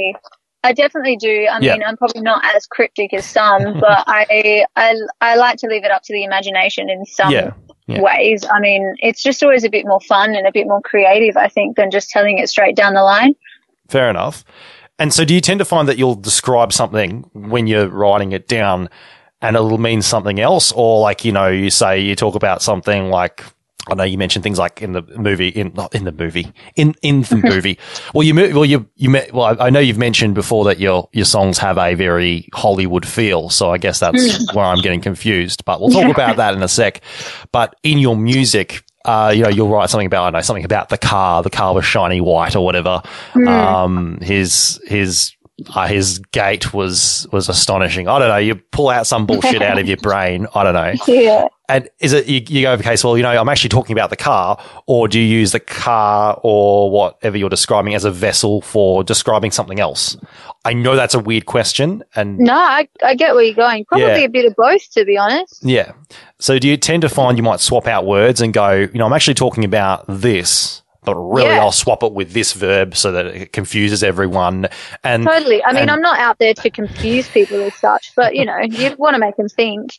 I definitely do. I Yeah. mean, I'm probably not as cryptic as some, but I, I, I like to leave it up to the imagination in some Yeah. Yeah. ways. I mean, it's just always a bit more fun and a bit more creative, I think, than just telling it straight down the line. Fair enough. And so, do you tend to find that you'll describe something when you're writing it down, and it'll mean something else, or like you know, you say you talk about something like I know you mentioned things like in the movie, in not in the movie, in in the movie. Well, you well you you met, well, I know you've mentioned before that your your songs have a very Hollywood feel, so I guess that's where I'm getting confused. But we'll talk about that in a sec. But in your music. Uh, you know, you'll write something about, I know, something about the car. The car was shiny white or whatever. Um, his, his, uh, his gait was, was astonishing. I don't know. You pull out some bullshit out of your brain. I don't know. Yeah. And is it, you, you go, okay, so, well, you know, I'm actually talking about the car, or do you use the car or whatever you're describing as a vessel for describing something else? I know that's a weird question. And No, I, I get where you're going. Probably Yeah. a bit of both, to be honest. yeah. So do you tend to find you might swap out words and go, you know, I'm actually talking about this, but really Yeah. I'll swap it with this verb so that it confuses everyone. And Totally. I mean, and- I'm not out there to confuse people as such, but you know, you want to make them think.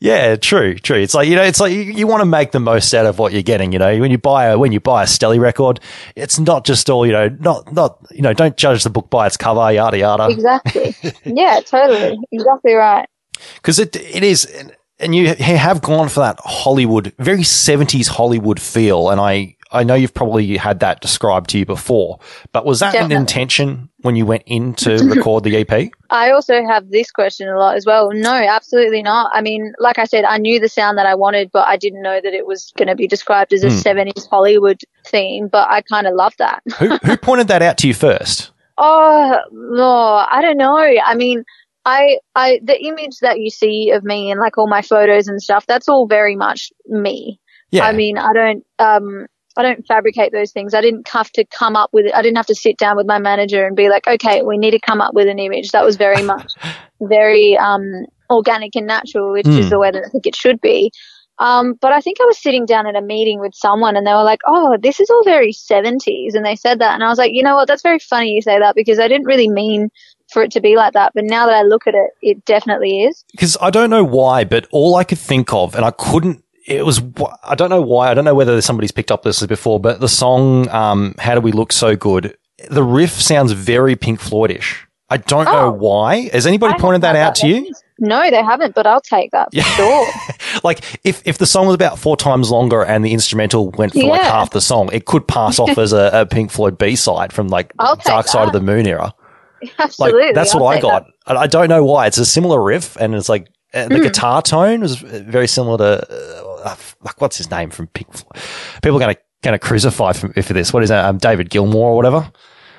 Yeah, true, true. It's like you know, it's like you, you want to make the most out of what you're getting. You know, when you buy a when you buy a Stelly record, it's not just all you know, not not you know, don't judge the book by its cover, yada yada. Exactly. yeah, totally. Exactly right. Because it it is, and- and you have gone for that Hollywood, very seventies Hollywood feel, and I. I know you've probably had that described to you before, but was that Definitely. an intention when you went in to record the EP? I also have this question a lot as well. No, absolutely not. I mean, like I said, I knew the sound that I wanted, but I didn't know that it was going to be described as a Hmm. 70s Hollywood theme, but I kind of love that. who who pointed that out to you first? Oh, no, I don't know. I mean, I, I, the image that you see of me and like all my photos and stuff, that's all very much me. Yeah, I mean, I don't, um, I don't fabricate those things. I didn't have to come up with it. I didn't have to sit down with my manager and be like, okay, we need to come up with an image. That was very much very, um, organic and natural, which Mm. is the way that I think it should be. Um, but I think I was sitting down at a meeting with someone and they were like, oh, this is all very 70s. And they said that. And I was like, you know what? That's very funny you say that because I didn't really mean for it to be like that. But now that I look at it, it definitely is. because I don't know why, but all I could think of, and I couldn't. It was I don't know why. I don't know whether somebody's picked up this before, but the song um, "How Do We Look So Good," the riff sounds very Pink Floydish. I don't know Oh. why. Has anybody I pointed that out to you? No, they haven't, but I'll take that for Yeah. sure. Like, if, if the song was about four times longer and the instrumental went for like half the song, it could pass off as a, a Pink Floyd B side from like I'll Dark Side of the. Moon era. Absolutely. Like that's I'll what I got. that. I don't know why. It's a similar riff, and it's like uh, the guitar tone was very similar to uh, like what's his name from Pink Floyd. People are going to going to crucify for, for this. What is that? Um, David Gilmour or whatever.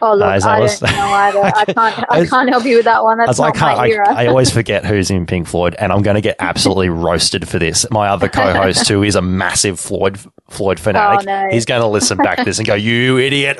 Oh look, Uh, I don't know either. I can't. I I- can't help you with that one. I That's not I, my era. I, I always forget who's in Pink Floyd, and I'm going to get absolutely roasted for this. My other co-host, who is a massive Floyd Floyd fanatic, Oh, no. he's going to listen back to this and go, "You idiot!"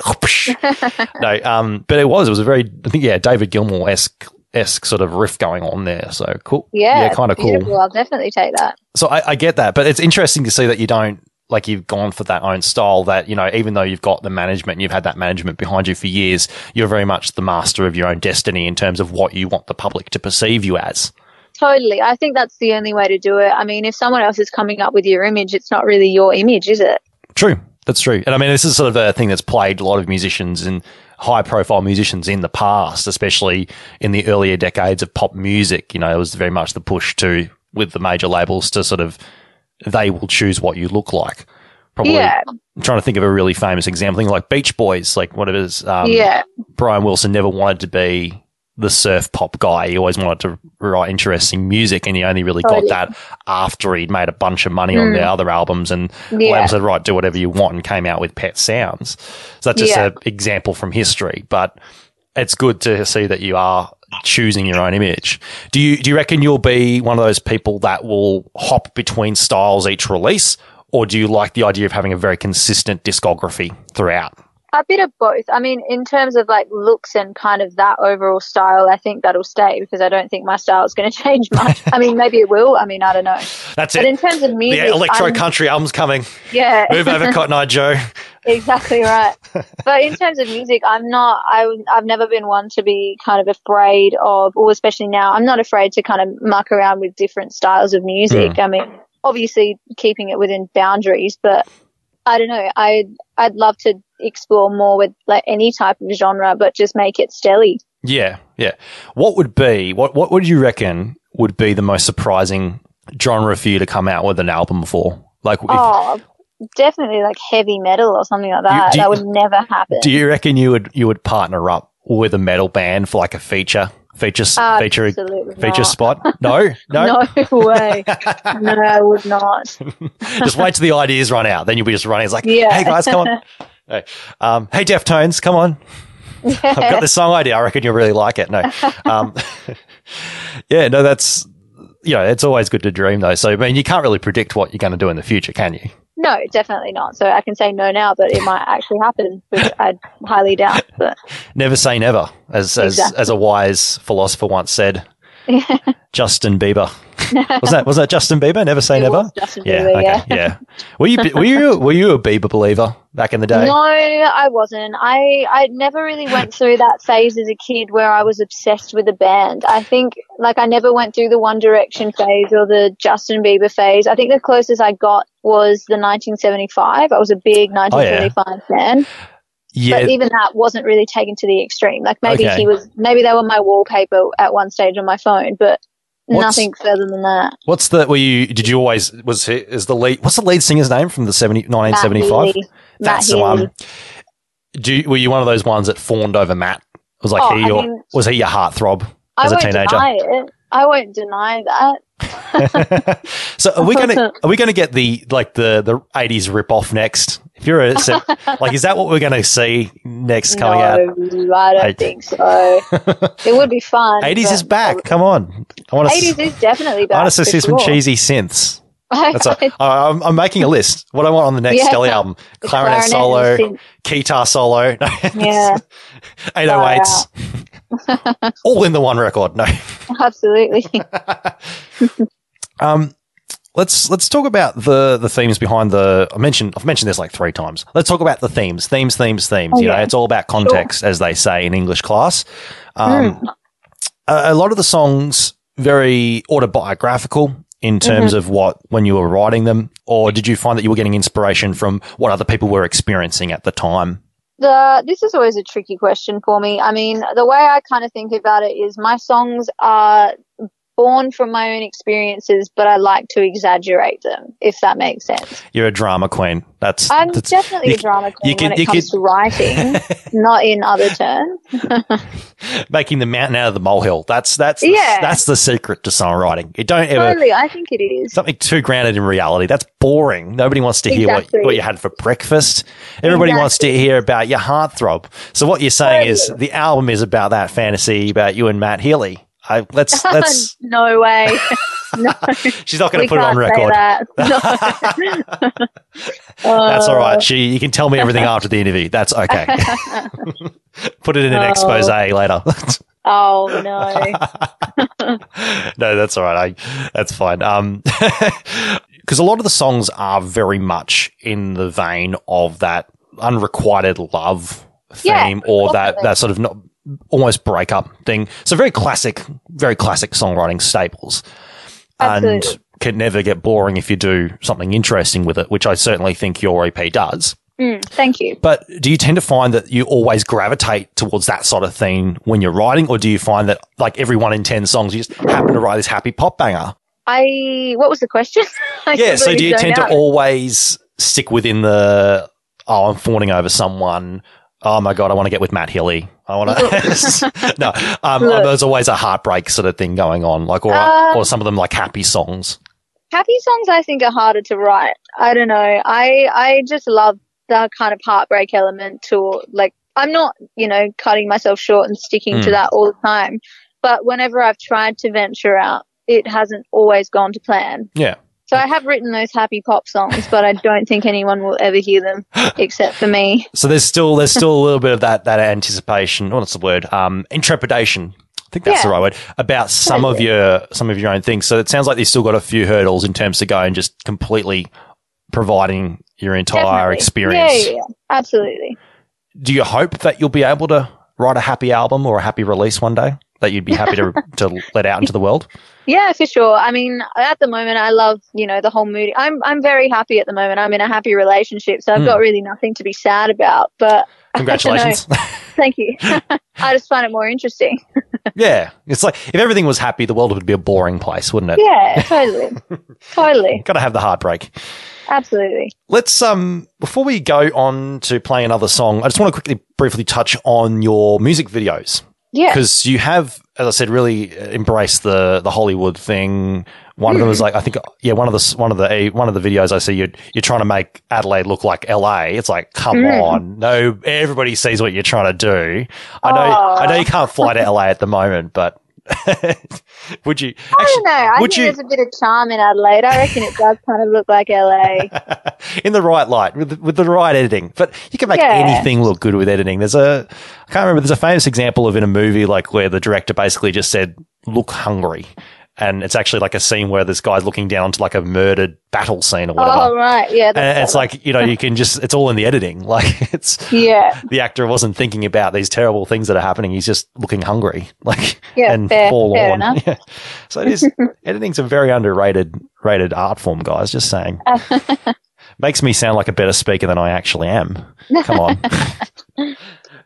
no, um, but it was it was a very I think yeah David Gilmour esque esque sort of riff going on there. So cool, yeah, yeah, kind of cool. beautiful. I'll definitely take that. So I, I get that, but it's interesting to see that you don't like you've gone for that own style. That you know, even though you've got the management, and you've had that management behind you for years, you're very much the master of your own destiny in terms of what you want the public to perceive you as. Totally. I think that's the only way to do it. I mean, if someone else is coming up with your image, it's not really your image, is it? True, That's true. And I mean, this is sort of a thing that's plagued a lot of musicians and high profile musicians in the past, especially in the earlier decades of pop music. You know, it was very much the push to, with the major labels to sort of, they will choose what you look like. Probably, Yeah. I'm trying to think of a really famous example, thing like Beach Boys, like what it is. Um, yeah. Brian Wilson never wanted to be the surf pop guy. He always wanted to write interesting music, and he only really got Totally. that after he'd made a bunch of money on the mm. other albums. And Yeah. label said, "Right, do whatever you want," and came out with Pet Sounds. So that's just Yeah. an example from history, but it's good to see that you are choosing your own image. Do you do you reckon you'll be one of those people that will hop between styles each release, or do you like the idea of having a very consistent discography throughout? A bit of both. I mean, in terms of like looks and kind of that overall style, I think that'll stay because I don't think my style is going to change much. I mean, maybe it will. I mean, I don't know. That's But it. But in terms of music, the electro I'm- country album's coming. yeah, Move over, Cotton Eye Joe. exactly right. but in terms of music, I'm not. I, I've never been one to be kind of afraid of, or especially now, I'm not afraid to kind of muck around with different styles of music. Hmm. I mean, obviously keeping it within boundaries, but I don't know. i'd I'd love to explore more with like any type of genre, but just make it stelly. Yeah, yeah. What would be what what would you reckon would be the most surprising genre for you to come out with an album for? Like, if, Oh, definitely like heavy metal or something like that. you- that would never happen. do you reckon you would you would partner up with a metal band for like a feature feature s- uh, feature feature not. spot? No, no. No way. no, I would not. just wait till the ideas run out. Then you'll be just running. It's like, Yeah. hey guys, come on. Hey, um, hey Deftones, come on. I've got this song idea. I reckon you'll really like it. No, um, yeah, no, that's you know, it's always good to dream though. So I mean, you can't really predict what you're going to do in the future, can you? No, definitely not. So I can say no now, but it might actually happen, which I highly doubt. But Never say never, as as as a wise philosopher once said. Justin Bieber was that was that Justin Bieber? Never say It never. Justin yeah, Bieber, okay, yeah. Were you were you were you a Bieber believer back in the day? no, I wasn't. I I never really went through that phase as a kid where I was obsessed with a band. I think like I never went through the One Direction phase or the Justin Bieber phase. I think the closest I got was the 1975. I was a big 1975 fan. yeah, But even that wasn't really taken to the extreme. Like maybe Okay. he was, maybe they were my wallpaper at one stage on my phone, but What's- nothing further than that. What's the? Were you? Did you always? Was he, is the lead? What's the lead singer's name from the 70, 1975? Matt That's Matt the one. Do you, were you one of those ones that fawned over Matt? Was like Oh, he your mean- was he your heartthrob as a won't teenager? deny it. I won't deny that. so are we gonna are we gonna get the like the the eighties rip off next? If you're a like, is that what we're gonna see next coming no, out? I don't I- think so. it would be fun. Eighties is back. Come on, I want to. Eighties is definitely I back. want to see some sure. cheesy synths. That's a, I- I'm, I'm making a list. What I want on the next Yeah. Album: clarinet, clarinet solo, guitar solo, Yeah, 808s, all in the one record. No, absolutely. um, let's let's talk about the the themes behind the. I mentioned I've mentioned this like three times. Let's talk about the themes, themes, themes, themes. Oh, you know, it's all about context, as they say in English class. Um, Hmm. a, a lot of the songs very autobiographical in terms Mm-hmm. of what when you were writing them, or did you find that you were getting inspiration from what other people were experiencing at the time? the this is always a tricky question for me. I mean, the way I kind of think about it is my songs are born from my own experiences, but I like to exaggerate them, if that makes sense. You're a drama queen. That's I'm that's- definitely a drama you queen can- when you it comes can- to writing, not in other terms. making the mountain out of the molehill. That's that's Yeah. that's the secret to songwriting. You don't ever Totally, I think it is. something too grounded in reality. That's boring. Nobody wants to hear Exactly. what, what you had for breakfast. Everybody wants to hear about your heartthrob. So what you're saying is the album is about that fantasy about you and Matt Healy. I, let's let's. no way. no, She's not going to put it on record. that. No. That's all Uh. She, you can tell me everything after the interview. That's okay. Put it in an Oh. expose later. Oh no. no, that's all right. I, that's fine. Um, because a lot of the songs are very much in the vein of that unrequited love Yeah, theme or that, that sort of not, almost breakup thing. So very classic, very classic songwriting staples. And can never get boring if you do something interesting with it, which I certainly think your EP does. Mm, thank you. But do you tend to find that you always gravitate towards that sort of thing when you're writing, or do you find that like every one in ten songs you just happen to write this happy pop banger? I what was the question? Yeah. So do you tend to always stick within the oh I'm fawning over someone. Oh my god, I want to get with Matt Healy. I want to. no, um, there's always a heartbreak sort of thing going on, like or Um, or some of them like happy songs. happy songs I think are harder to write. I don't know. I I just love the kind of heartbreak element to like I'm not, you know, cutting myself short and sticking to Mm. that all the time. But whenever I've tried to venture out, it hasn't always gone to plan. Yeah. So I have written those happy pop songs, but I don't think anyone will ever hear them except for me. So there's still there's still a little bit of that that anticipation. What's the word? Um, intrepidation. I think that's the right word about some of your some of your own things. So it sounds like you've still got a few hurdles in terms of going just completely providing your entire Definitely. experience. Yeah, yeah, yeah. Absolutely. Do you hope that you'll be able to write a happy album or a happy release one day that you'd be happy to to let out into the world? Yeah, for sure. I mean, at the moment, I love you know the whole mood. I'm I'm very happy at the moment. I'm in a happy relationship, so I've Hmm. got really nothing to be sad about. But Congratulations. thank you. I just find it more interesting. yeah, it's like if everything was happy, the world would be a boring place, wouldn't it? Yeah, totally, totally, Got to have the heartbreak. absolutely. Let's um before we go on to play another song, I just want to quickly briefly touch on your music videos Yeah, because you have, as I said, really uh, embraced the the Hollywood thing. One of them Hmm. was like I think yeah one of the one of the eh, one of the videos I see you you're trying to make Adelaide look like LA. It's like come Mm. on, no everybody sees what you're trying to do. I know I know you can't fly to LA at the moment, but would you? I don't know. I would think you- there's a bit of charm in Adelaide. I reckon it does kind of look like LA. in the right light with the, with the right editing. But you can make Yeah. anything look good with editing. There's a I can't remember. There's a famous example of in a movie like where the director basically just said, "Look hungry." And it's actually like a scene where this guy's looking down to like a murdered battle scene or whatever. Oh right, yeah. and it's like, you know, you can just, it's all in the editing. Like it's, yeah, the actor wasn't thinking about these terrible things that are happening. He's just looking hungry, like, Yeah, and fair- forlorn. fair. Yeah. So it is, editing's a very underrated, rated art form, guys. Just saying. Uh, Makes me sound like a better speaker than I actually am. Come on.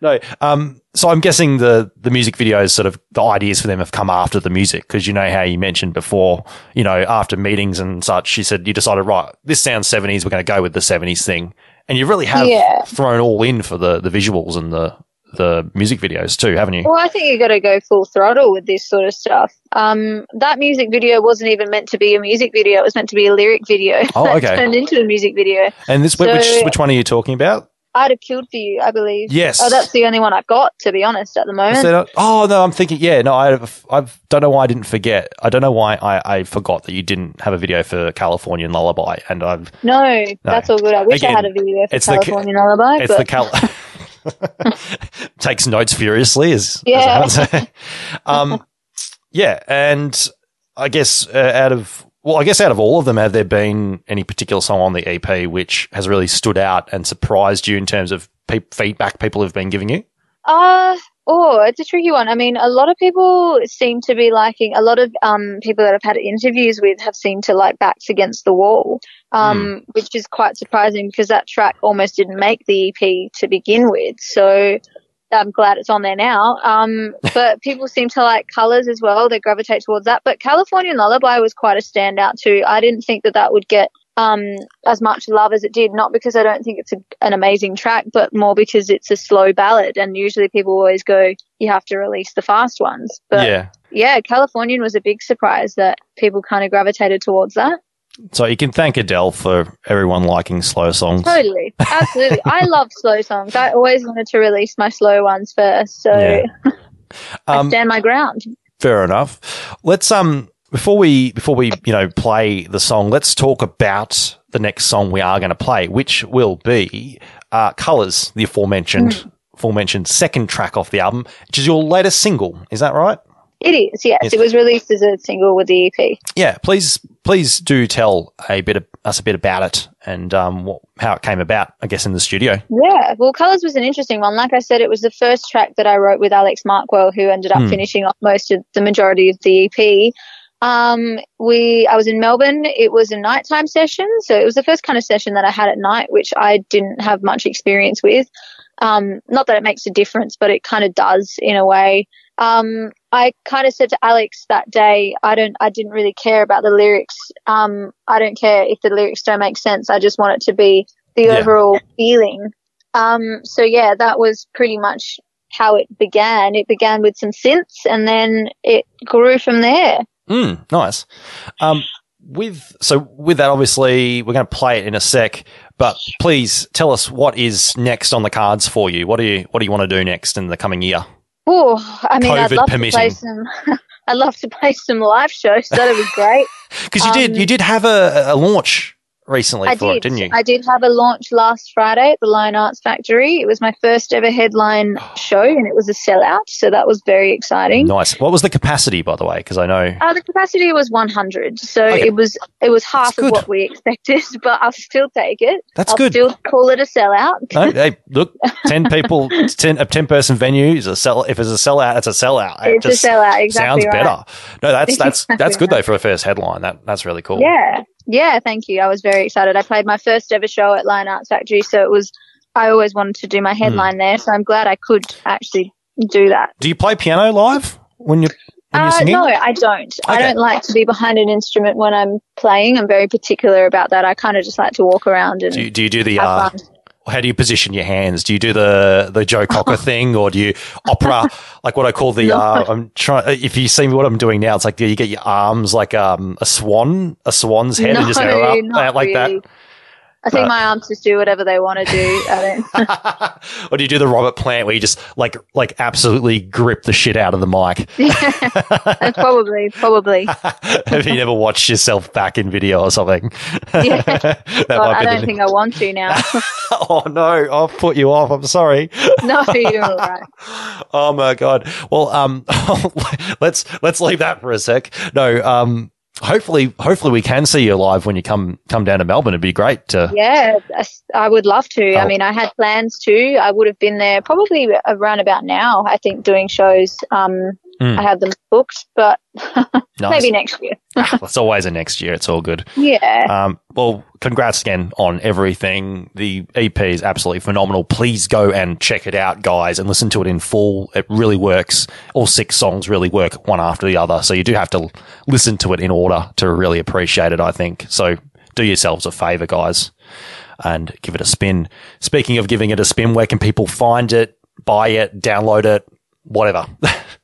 No, um, so I'm guessing the the music videos, sort of the ideas for them have come after the music because you know how you mentioned before, you know, after meetings and such, you said you decided, right, this sounds 70s, we're going to go with the 70s thing, and you really have Yeah. thrown all in for the the visuals and the the music videos too, haven't you? Well, I think you got to go full throttle with this sort of stuff. Um, that music video wasn't even meant to be a music video; it was meant to be a lyric video. Oh, that okay. turned into a music video. And this, which which one are you talking about? I'd have killed for you, I believe. Yes. Oh, that's the only one I've got, to be honest, at the moment. that- oh no, I'm thinking. Yeah, no, I I don't know why I didn't forget. I don't know why I, I forgot that you didn't have a video for Californian Lullaby, and I've no, that's all good. I wish Again, I had a video for it's the- California Lullaby, it's but the Cal. takes notes furiously as, Yeah. as I um, yeah, and I guess uh, out of well, I guess out of all of them, have there been any particular song on the EP which has really stood out and surprised you in terms of pe- feedback people have been giving you? Uh, oh, it's a tricky one. I mean, a lot of people seem to be liking, a lot of um, people that I've had interviews with have seemed to like Backs Against the Wall, um, which is quite surprising because that track almost didn't make the EP to begin with. So I'm glad it's on there now. Um, but people seem to like colors as well. They gravitate towards that. But Californian Lullaby was quite a standout too. I didn't think that that would get um, as much love as it did, not because I don't think it's a, an amazing track, but more because it's a slow ballad. And usually people always go, you have to release the fast ones. But yeah. yeah, Californian was a big surprise that people kind of gravitated towards that. So you can thank Adele for everyone liking slow songs. Totally. Absolutely. I love slow songs. I always wanted to release my slow ones first. So Yeah. I Um, stand my ground. Fair enough. Let's um before we before we you know play the song, let's talk about the next song we are going to play, which will be uh, "Colors," the aforementioned aforementioned second track off the album, which is your latest single. Is that right? It is, yes. Yes. It was released as a single with the EP. Yeah. Please please do tell a bit of us a bit about it and um what, how it came about. I guess in the studio. Yeah, well, Colors was an interesting one. Like I said, it was the first track that I wrote with Alex Markwell, who ended up Hmm. finishing off most of the majority of the EP. Um, we I was in Melbourne. It was a nighttime session, so it was the first kind of session that I had at night, which I didn't have much experience with. Um, not that it makes a difference, but it kind of does in a way. Um, I kind of said to Alex that day, I don't, I didn't really care about the lyrics. Um, I don't care if the lyrics don't make sense. I just want it to be the Yeah. overall feeling. Um, so yeah, that was pretty much how it began. It began with some synths and then it grew from there. Mm, nice. Um, with so with that, obviously, we're going to play it in a sec. But please tell us what is next on the cards for you. What do you What do you want to do next in the coming year? Oh, I mean, I'd COVID love to play some. I'd love to play some live shows. That'd be great. Because you did Um, you did have a, a launch recently I for did. it, didn't you? I did have a launch last Friday at the Lion Arts Factory. It was my first ever headline show, and it was a sellout. So that was very exciting. nice. What was the capacity, by the way? Because I know. Uh, the capacity was 100, so Okay. it was it was half of what we expected, but I'll still take it. That's I'll good. Still call it a sellout. No, hey, look, ten people, ten a ten person venue is a sell. If it's a sellout, it's a sellout. It It's a just sellout, exactly sounds right. better. No, that's that's Exactly that's good right. though for a first headline. That that's really cool. Yeah, yeah. Thank you. I was very excited. I played my first ever show at Lion Arts Factory, so it was. I always wanted to do my headline there, so I'm glad I could actually do that. Do you play piano live when you when you're Uh, no, I don't. I don't like to be behind an instrument when I'm playing. I'm very particular about that. I kind of just like to walk around and Do you, do you do the uh. How do you position your hands? Do you do the the Joe Cocker thing, or do you opera like what I call the? No. Uh, I'm trying. If you see what I'm doing now, it's like you get your arms like um a swan, a swan's head, and just go up like really. that. I think Uh, my arms just do whatever they want to do. Or do you do the Robert Plant where you just like like absolutely grip the shit out of the mic? probably, probably. Have you never watched yourself back in video or something? Yeah. Well, I don't the- think I want to now. oh no, I'll put you off. I'm sorry. no, you're all right. Oh my god. Well, um, let's let's leave that for a sec. No, um, hopefully, hopefully we can see you live when you come come down to Melbourne. It'd be great to. Yeah, I- would love to. Oh. I mean, I had plans to. I would have been there probably around about now. I think doing shows. Um, Mm. I have them booked, but maybe next year. It's always a next year. It's all good. Yeah. Um, well, congrats again on everything. The EP is absolutely phenomenal. Please go and check it out, guys, and listen to it in full. It really works. All six songs really work one after the other. So you do have to listen to it in order to really appreciate it, I think. So do yourselves a favor, guys, and give it a spin. Speaking of giving it a spin, where can people find it, buy it, download it, whatever?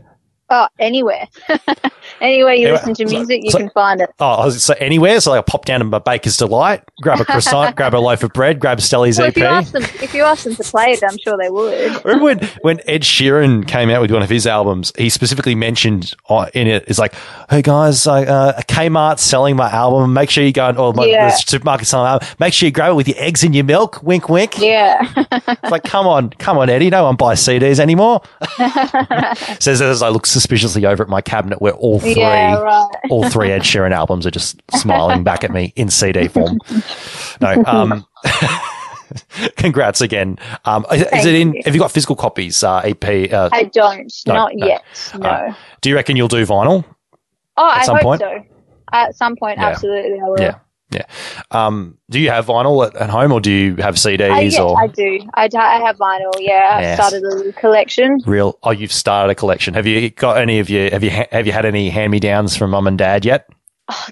Oh, anywhere. anywhere you Anyway, listen to so- music, you so- can find it. Oh, I was- so anywhere. So I pop down to my Baker's Delight, grab a croissant, grab a loaf of bread, grab Stelly's Well, EP. if you ask them, if you ask them to play it, I'm sure they would. Remember when, when Ed Sheeran came out with one of his albums, he specifically mentioned uh, in it, it's like, hey guys, I, uh, Kmart's selling my album. Make sure you go and, or my, Yeah. the supermarket's selling my album. Make sure you grab it with your eggs and your milk. Wink, wink. Yeah. It's like, come on, come on, Eddie. No one buys CDs anymore. Says as I look suspiciously over at my cabinet where all three, Yeah, right. all three Ed Sheeran albums are just smiling back at me in CD form. No, um, congrats again. Um, is it in, you. have you got physical copies, uh, EP? Uh, I don't. No, not no. yet. No. Uh, do you reckon you'll do vinyl? oh, I some hope point? so. At some point, Yeah. absolutely, I will. Yeah. Yeah. Um, do you have vinyl at, at home or do you have CDs I, yeah, or I do. I, I have vinyl. Yeah, I've started a collection. real? Oh, you've started a collection. Have you got any of you, have you, have you had any hand me downs from mum and dad yet?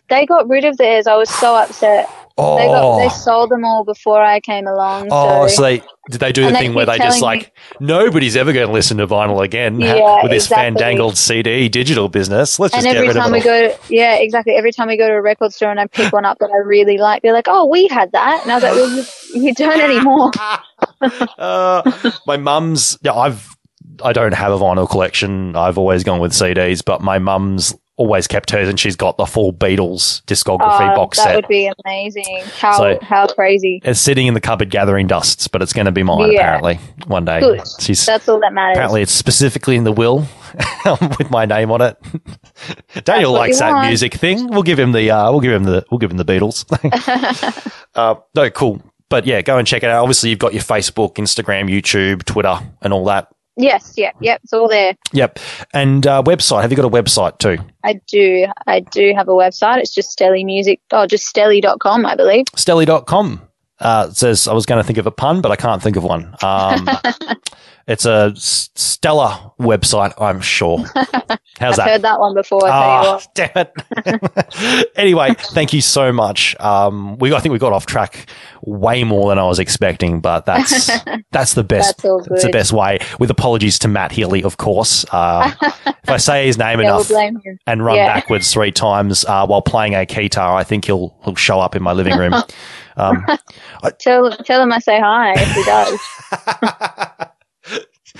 They got rid of theirs. I was so upset. Oh, They got they sold them all before I came along. oh, so, so they, did they do the they thing where they just like, nobody's ever going to listen to vinyl again ha- Yeah, with this exactly. fandangled CD digital business? Let's just and get every rid of time it. we all. go, to, yeah, exactly. Every time we go to a record store and I pick one up that I really like, they're like, "Oh, we had that," and I was like, "Well, you, you don't anymore." uh, my mum's. Yeah, I've. I don't have a vinyl collection. I've always gone with CDs, but my mum's always kept hers, and she's got the full Beatles discography Oh, box that set. That would be amazing. How So- how crazy. it's sitting in the cupboard gathering dusts, but it's going to be mine Yeah. apparently one day. Good. She's That's all that matters. apparently it's specifically in the will with my name on it. Daniel likes that music thing. We'll give him the uh, we'll give him the we'll give him the Beatles. uh, no, cool. But yeah, go and check it out. Obviously, you've got your Facebook, Instagram, YouTube, Twitter, and all that. Yes, yeah, yep, it's all there. Yep. And uh, website. Have you got a website too? I do. I do have a website. It's just Stelly Music. Oh, just Stelly.com, I believe. Stelly.com. Uh, says I was going to think of a pun, but I can't think of one. Um, it's a stellar website, I'm sure. How's that? I've that? heard that one before. Ah, damn it. anyway, thank you so much. Um, we I think we got off track way more than I was expecting, but that's that's the best. That's all It's the best way. With apologies to Matt Healy, of course. Uh, if I say his name Yeah, we'll enough and run Yeah. backwards three times uh, while playing a guitar, I think he'll he'll show up in my living room. Um, Tell, tell him I say hi if he does.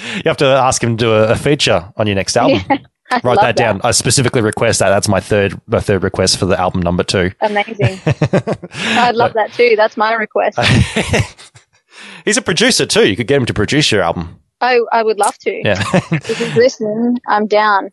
you have to ask him to do a, a feature on your next album. I'd Write love that down. I specifically request that. That's my third my third request for the album number two. Amazing. I'd love that too. That's my request. He's a producer too. You could get him to produce your album. I, I would love to. Yeah. If he's listening, I'm down.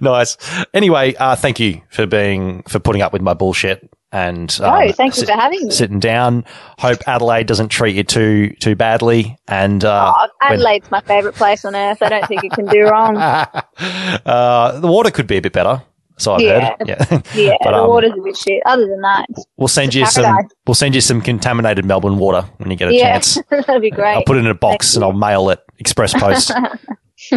nice. Anyway, uh, thank you for being for putting up with my bullshit and No, um, thank you for having me. sitting down. Hope Adelaide doesn't treat you too too badly. And uh, Oh, when- Adelaide's my favourite place on earth. I don't think it can do wrong. uh, the water could be a bit better. So I've Yeah. heard. Yeah. Yeah, But, the um, water's a bit shit. Other than that, We'll send you some. We'll send you some contaminated Melbourne water when you get a yeah, chance. that'd be great. I'll put it in a box and I'll mail it express post,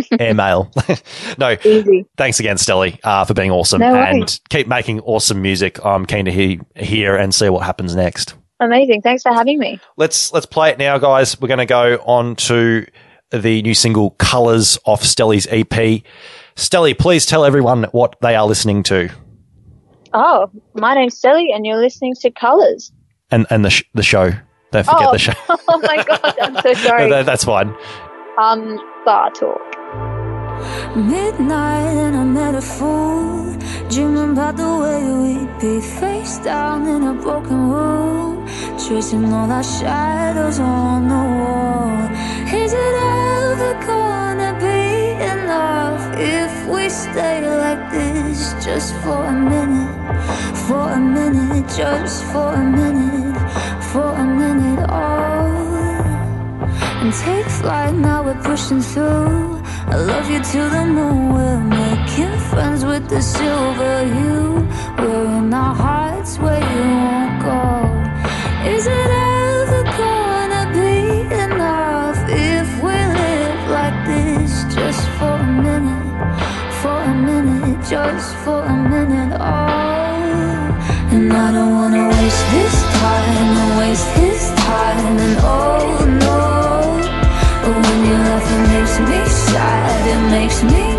air mail. no, Easy. thanks again, Stelly, uh, for being awesome No and keep making awesome music. I'm keen to hear, hear and see what happens next. Amazing. Thanks for having me. Let's let's play it now, guys. We're going to go on to the new single "Colors" off Stelly's EP. Stelly, please tell everyone what they are listening to Oh, my name's Sally, and you're listening to Colours. and and the sh- the show. Don't forget Oh. the show. oh my god, I'm so No, sorry. that- that's fine. Um, bar talk. Midnight and I met a fool Dreaming about the way we'd be face down in a broken room Tracing all our shadows on the wall. Is it ever gonna be enough If we stay like this just for a minute? For a minute, just for a minute For a minute, oh. And take flight now we're pushing through i love you to the moon we're making friends with the silver you we're in our hearts where you won't go. Is it ever gonna be enough if we live like this just for a minute for a minute just for a minute? Oh and i don't wanna waste this time and waste his time and oh makes me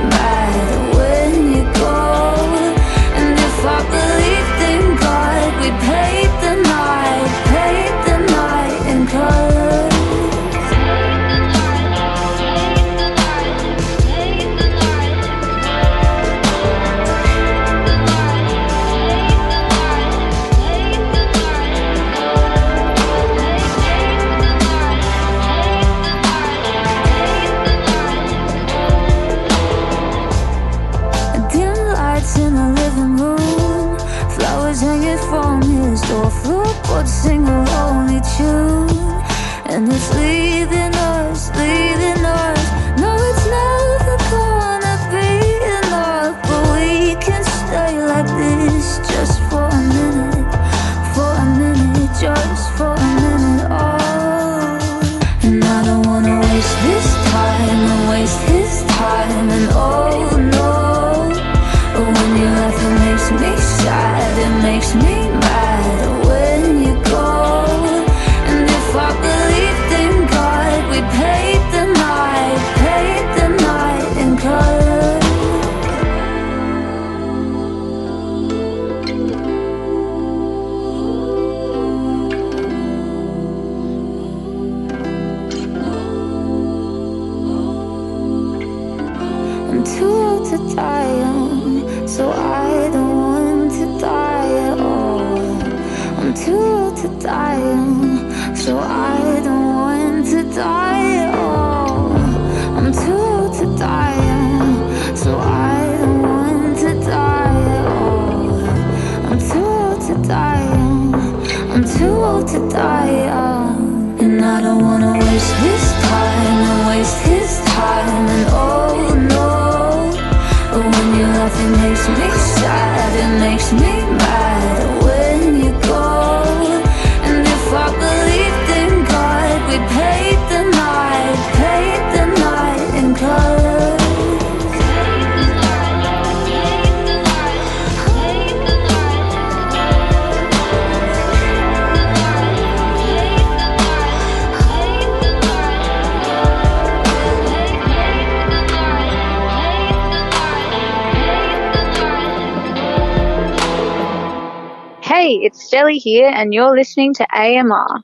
hanging from his door. Floorboards sing a lonely tune, and it's leaving here, and you're listening to AMR.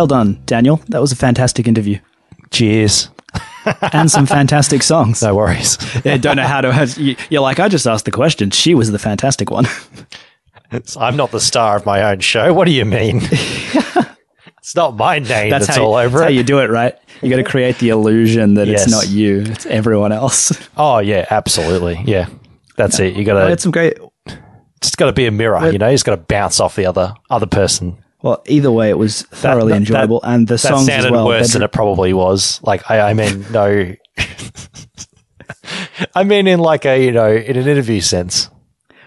Well. Done, Daniel. That was a fantastic interview Cheers. and some fantastic songs. No worries. Yeah, don't know how to. you- You're like, I just asked the question. She was the fantastic one. I'm not the star of my own show. What do you mean? it's not my name that's, how, all over that's how you do it, right? You got to create the illusion that Yes. it's not you; it's everyone else. oh yeah, absolutely. Yeah, that's it. You got I to. had some great. It's got to be a mirror. You know, it's got to bounce off the other other person. Well, either way, it was thoroughly that- enjoyable, and the That songs sounded as well. worse than it probably was. Like I, I mean, no. I mean, in like a you know, in an interview sense.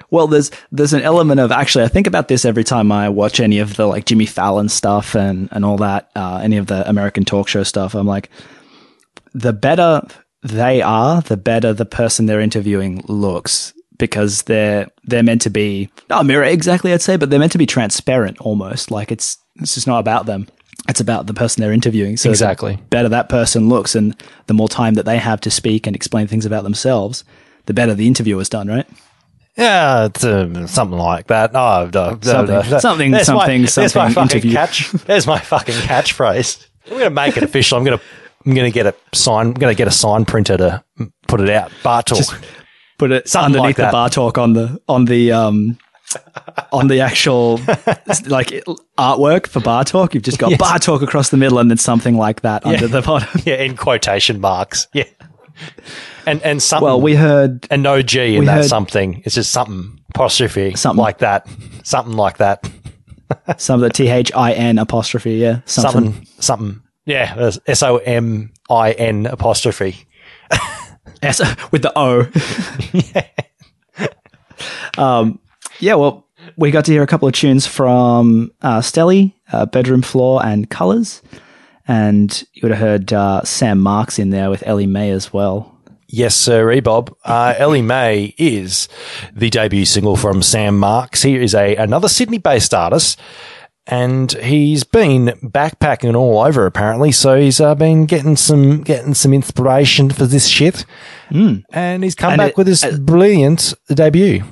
Well, there's there's an element of actually I think about this every time I watch any of the like Jimmy Fallon stuff and and all that, uh, any of the American talk show stuff. I'm like, the better they are, the better the person they're interviewing looks because they're they're meant to be not a mirror exactly, I'd say, but they're meant to be transparent almost. Like it's it's just not about them. It's about the person they're interviewing. So the Exactly. better that person looks, and the more time that they have to speak and explain things about themselves, the better the interview is done, right? Yeah, it's, um, something like that. No, no, Something- no, no. something- There's my- something- There's my something fucking interview. catch. There's my fucking catchphrase. I'm going to make it official. I'm going to. I'm going to get a sign. I'm going to get a sign printer to put it out. Bar talk. Put it Something underneath like the bar talk on the on the um on the actual like artwork for bar talk. You've just got Yes. bar talk across the middle, and then something like that under the bottom. yeah, in quotation marks. Yeah. and and something. Well, we heard and no G in that something. It's just something apostrophe, Something. like that, something like that, some of the T H I N apostrophe. Yeah, something. something, something. Yeah, S O M I N apostrophe. S with the O. um, yeah, well, we got to hear a couple of tunes from uh, Stelly, uh, Bedroom Floor, and Colors. And you would have heard uh, Sam Marks in there with Ellie Mae as well. Yes, sir, Bob. Uh, Ellie Mae is the debut single from Sam Marks. He is a another Sydney-based artist, and he's been backpacking all over apparently. So he's uh, been getting some getting some inspiration for this shit, and he's come. And back it- with this uh, brilliant debut.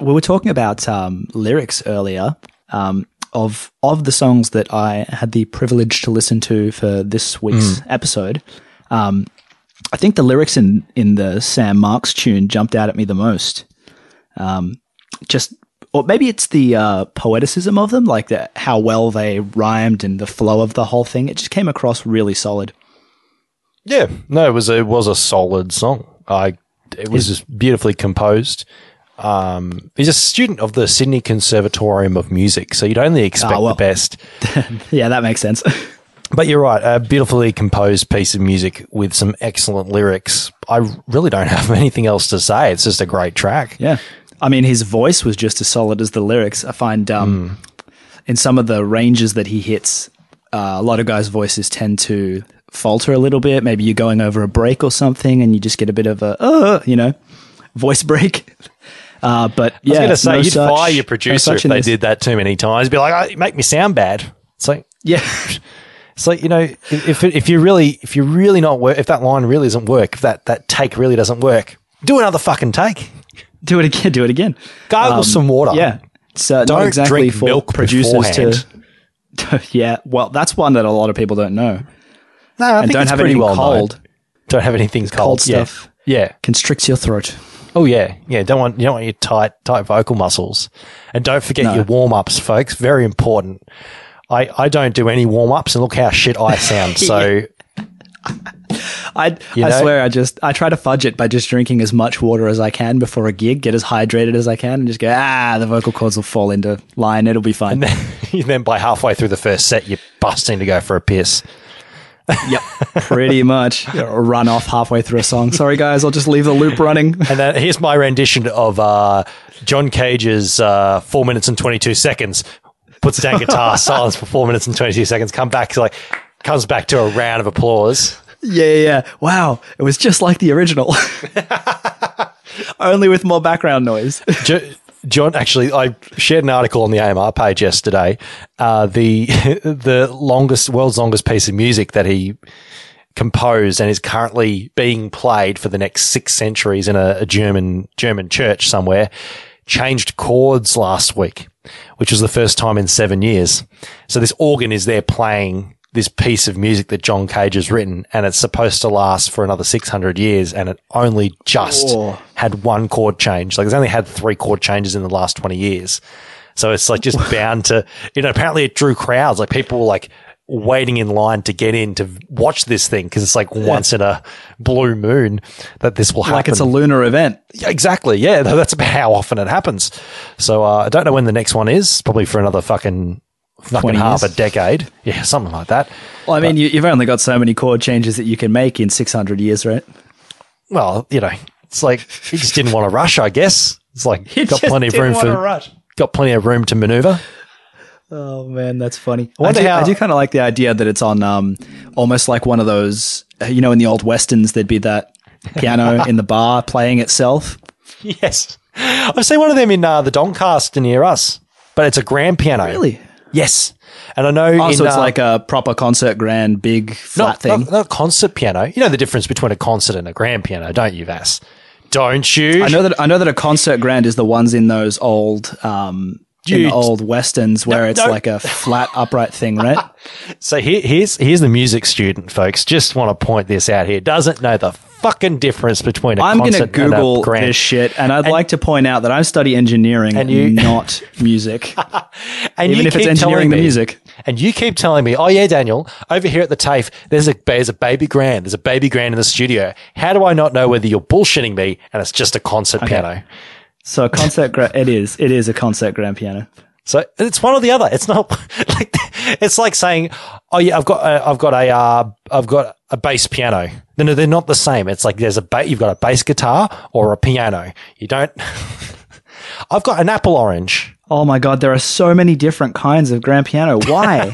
we were talking about um, lyrics earlier um, of of the songs that I had the privilege to listen to for this week's episode. Um, I think the lyrics in in the Sam Marks tune jumped out at me the most. Um, just or maybe it's the uh, poeticism of them, like the, how well they rhymed and the flow of the whole thing. It just came across really solid. Yeah, no, it was a, it was a solid song. I it was just beautifully composed. Um, he's a student of the Sydney Conservatorium of Music, so you'd only expect Ah, well. the best. yeah, that makes sense. But you're right, a beautifully composed piece of music with some excellent lyrics. I really don't have anything else to say. It's just a great track. Yeah. I mean, his voice was just as solid as the lyrics. I find um, in some of the ranges that he hits, uh, a lot of guys' voices tend to falter a little bit. Maybe you're going over a break or something and you just get a bit of a, uh, you know, voice break. Uh, but I was yeah, going to say, no you'd such- fire your producer such if they this. did that too many times. Be like, oh, you make me sound bad. It's like, Yeah. So you know, if if you really if you're really not work, if that line really doesn't work, if that that take really doesn't work, do another fucking take. do it again. Do it again. Gargle Um, some water. Yeah. Uh, Don't not exactly drink for milk producers beforehand. to. yeah. Well, that's one that a lot of people don't know. No, I and think don't it's have pretty anything well known. cold. Don't have anything cold, cold Yeah. stuff. Yeah. Constricts your throat. Oh yeah. Yeah. Don't want you don't want your tight tight vocal muscles, and don't forget No. your warm ups, folks. Very important. I, I don't do any warm ups, and look how shit I sound. So I You I swear I just I try to fudge it by just drinking as much water as I can before a gig, get as hydrated as I can, and just go ah the vocal cords will fall into line. It'll be fine. And then by halfway through the first set, you're busting to go for a piss. yep, pretty much. Run off halfway through a song. Sorry guys, I'll just leave the loop running. And then here's my rendition of uh, John Cage's uh, four minutes and twenty two seconds. Puts down guitar, silence for four minutes and twenty two seconds. Come back, like comes back to a round of applause. Yeah, yeah. Wow, it was just like the original, only with more background noise. Jo- John, actually, I shared an article on the AMR page yesterday. Uh, the the longest, world's longest piece of music that he composed and is currently being played for the next six centuries in a, a German German church somewhere. Changed chords last week, which was the first time in seven years. So this organ is there playing this piece of music that John Cage has written, and it's supposed to last for another 600 years, and it only just Oh. had one chord change. Like it's only had three chord changes in the last 20 years. So it's like just bound to, you know, apparently it drew crowds. Like people were like waiting in line to get in to watch this thing because it's like once in a blue moon that this will happen. like it's a lunar event. Yeah, exactly. Yeah, that's about how often it happens. So uh, I don't know when the next one is. Probably for another fucking fucking 20 half years. a decade. Yeah, something like that. Well, I mean, you, you've only got so many chord changes that you can make in 600 years, right? Well, you know, it's like he just didn't want to rush. I guess it's like got just plenty of didn't room for rush. got plenty of room to maneuver. Oh man, that's funny. I, wonder do, how- I do kind of like the idea that it's on um, almost like one of those. uh, You know, in the old westerns, there'd be that piano in the bar playing itself. Yes, I've seen one of them in uh, the Doncaster near us, but it's a grand piano. Really? Yes, and I know. Oh, in, so it's uh, like a proper concert grand, big flat not, thing. Not, not concert piano. You know the difference between a concert and a grand piano, don't you, Vass? Don't you? I know that I know that a concert grand is the ones in those old um, Dude. the old westerns where No, it's no. like a flat upright thing, right? So here, here's here's the music student, folks. Just want to point this out here. Doesn't know the fucking difference between a I'm going to and Google grand. this shit, and I'd like to point out that I study engineering And and you- not music, and even you if it's keep engineering telling the me- music. and you keep telling me, "Oh yeah, Daniel, over here at the TAFE, there's a there's a baby grand, there's a baby grand in the studio." How do I not know whether you're bullshitting me and it's just a concert piano? So a concert, gra- it is, it is a concert grand piano. So it's one or the other. It's not like it's like saying, "Oh yeah, I've got a, I've got a uh, I've got a bass piano." No, no, they're not the same. It's like there's a ba- you've got a bass guitar or a piano. You don't. I've got an apple orange. Oh my god, there are so many different kinds of grand piano. Why?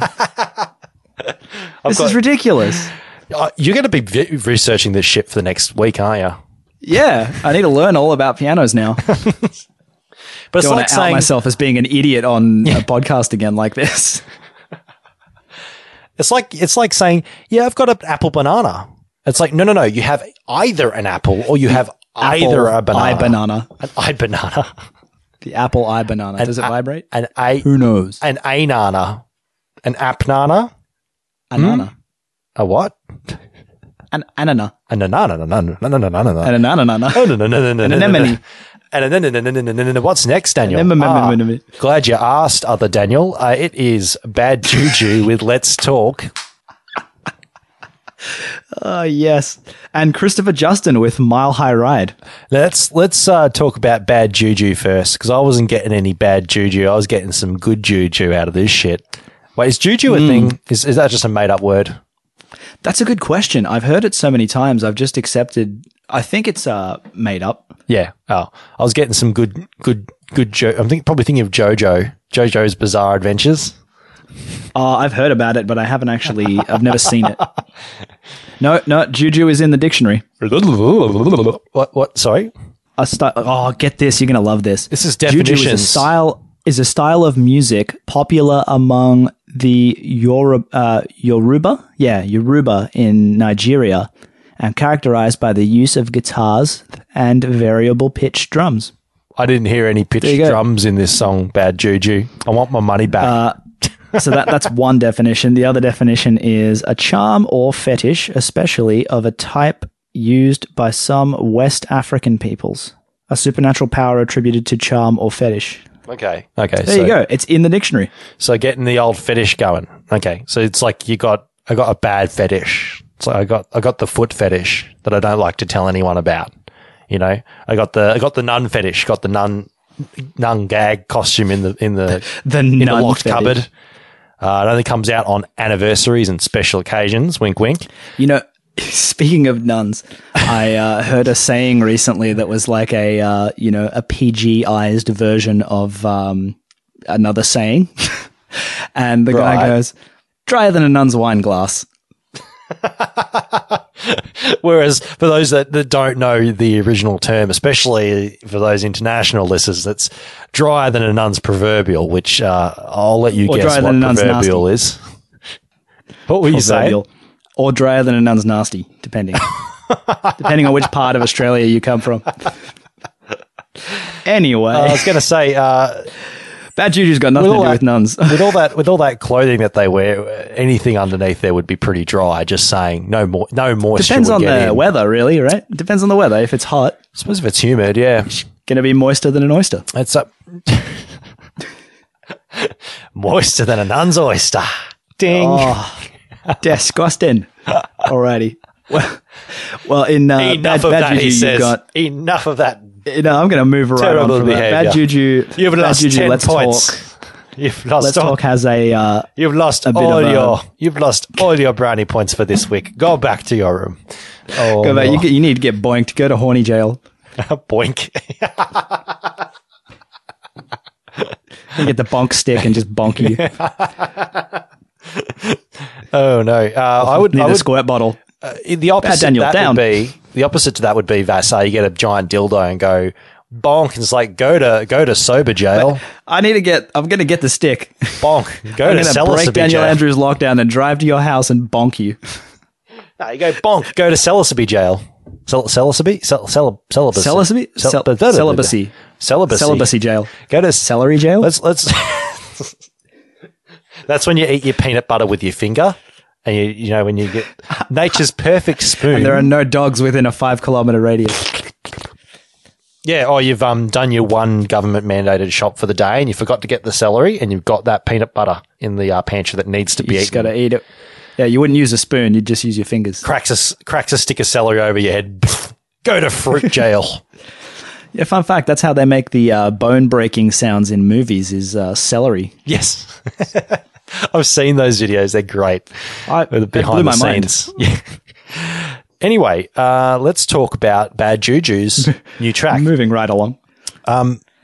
this is ridiculous. Uh, you're going to be vi- researching this shit for the next week, aren't you? Yeah, I need to learn all about pianos now. But it's Don't like want to out saying myself as being an idiot on a podcast again like this. it's like it's like saying, "Yeah, I've got an apple banana." It's like, no, no, no. You have either an apple or you have either a banana. Eye banana. An eye banana. The apple eye banana. Does it a- vibrate? An a Who knows? an a nana. An app nana. Anana. Hmm? A what? An anana. An anana. An no, no, anemone. And then, no, no, no, no. what's next, Daniel? Ah, glad you asked, other Daniel. Uh, it is Bad Juju with Let's Talk. Oh, yes. And Christopher Justin with Mile High Ride. Let's let's uh, talk about bad juju first, because I wasn't getting any bad juju. I was getting some good juju out of this shit. Wait, is juju a thing? Is is that just a made up word? That's a good question. I've heard it so many times. I've just accepted. I think it's uh, made up. Yeah. Oh, I was getting some good good good. Jo- I'm think, probably thinking of JoJo. JoJo's Bizarre Adventures. Uh, I've heard about it, but I haven't actually. I've never seen it. No, no. Juju is in the dictionary. What? What? Sorry. A style. Oh, get this! You're gonna love this. This is Juju is a style. Is a style of music popular among the Yoruba, uh, Yoruba, yeah, Yoruba in Nigeria, and characterized by the use of guitars and variable pitch drums. I didn't hear any go. drums in this song. Bad juju. I want my money back. so that that's one definition. The other definition is a charm or fetish, especially of a type used by some West African peoples. A supernatural power attributed to charm or fetish. Okay. Okay. There so, you go. It's in the dictionary. So getting the old fetish going. Okay. So it's like you got I got a bad fetish. So I got I got the foot fetish that I don't like to tell anyone about. You know, I got the I got the nun fetish. Got the nun nun gag costume in the in the The in the locked fetish. cupboard. Uh, it only comes out on anniversaries and special occasions. Wink, wink. You know, speaking of nuns, I uh, heard a saying recently that was like a uh, you know a PG-ized version of um, another saying, and the guy goes, "Drier than a nun's wine glass." Whereas for those that, that don't know the original term, especially for those international listeners, that's drier than a nun's proverbial, which uh, I'll let you Or guess what than a nun's proverbial is. What were you saying? Or drier than a nun's nasty, depending. depending on which part of Australia you come from. Anyway, I was going to say, uh, bad juju's got nothing to do that- with nuns. with all that with all that clothing that they wear, anything underneath there would be pretty dry. Just saying, no more, no moisture. Depends on the in. weather, really, right? Depends on the weather. If it's hot, I suppose if it's humid, yeah, it's going to be moister than an oyster. it's up moister than a nun's oyster. Ding. Oh, disgusting. Alrighty. Well, well, in uh, Enough bad, of bad that, juju, he you've says. got. Enough of that. You know, I'm going to move right on from that. Bad juju. You've bad lost juju. ten let's points. talk. You've lost Let's all, talk has a. Uh, You've lost bit all of a- your. You've lost all your brownie points for this week. Go back to your room. Oh, go back. You, you need to get boinked. Go to horny jail. boink. You get the bonk stick and just bonk you. oh no. Uh, I would. Need I a would squirt bottle. the opposite. Daniel, that down. would be the opposite to that would be Vassar. You get a giant dildo and go bonk. And it's like go to go to sober jail. I need to get. I'm going to get the stick. bonk. Go I'm to going to celibacy break Daniel jail. Andrews' lockdown and drive to your house and bonk you. No, you go bonk. Go to celibacy jail. Cel- celibacy. Cel- cel- celibacy. Celibacy? Celibacy. Celibacy. Celibacy jail. Go to Celery jail. Let's let's. That's when you eat your peanut butter with your finger, and you you know when you get nature's perfect spoon. And there are no dogs within a five kilometer radius. Yeah, or you've um, done your one government mandated shop for the day and you forgot to get the celery and you've got that peanut butter in the uh, pantry that needs to be You just eaten. got to eat it. Yeah, you wouldn't use a spoon. You'd just use your fingers. cracks a, cracks a stick of celery over your head. Go to fruit jail. Yeah, fun fact. That's how they make the uh, bone breaking sounds in movies. Is uh, celery. yes. I've seen those videos. They're great. I, the behind my the mind. scenes. Yeah. Anyway, uh, let's talk about Bad Juju's new track. Moving right along.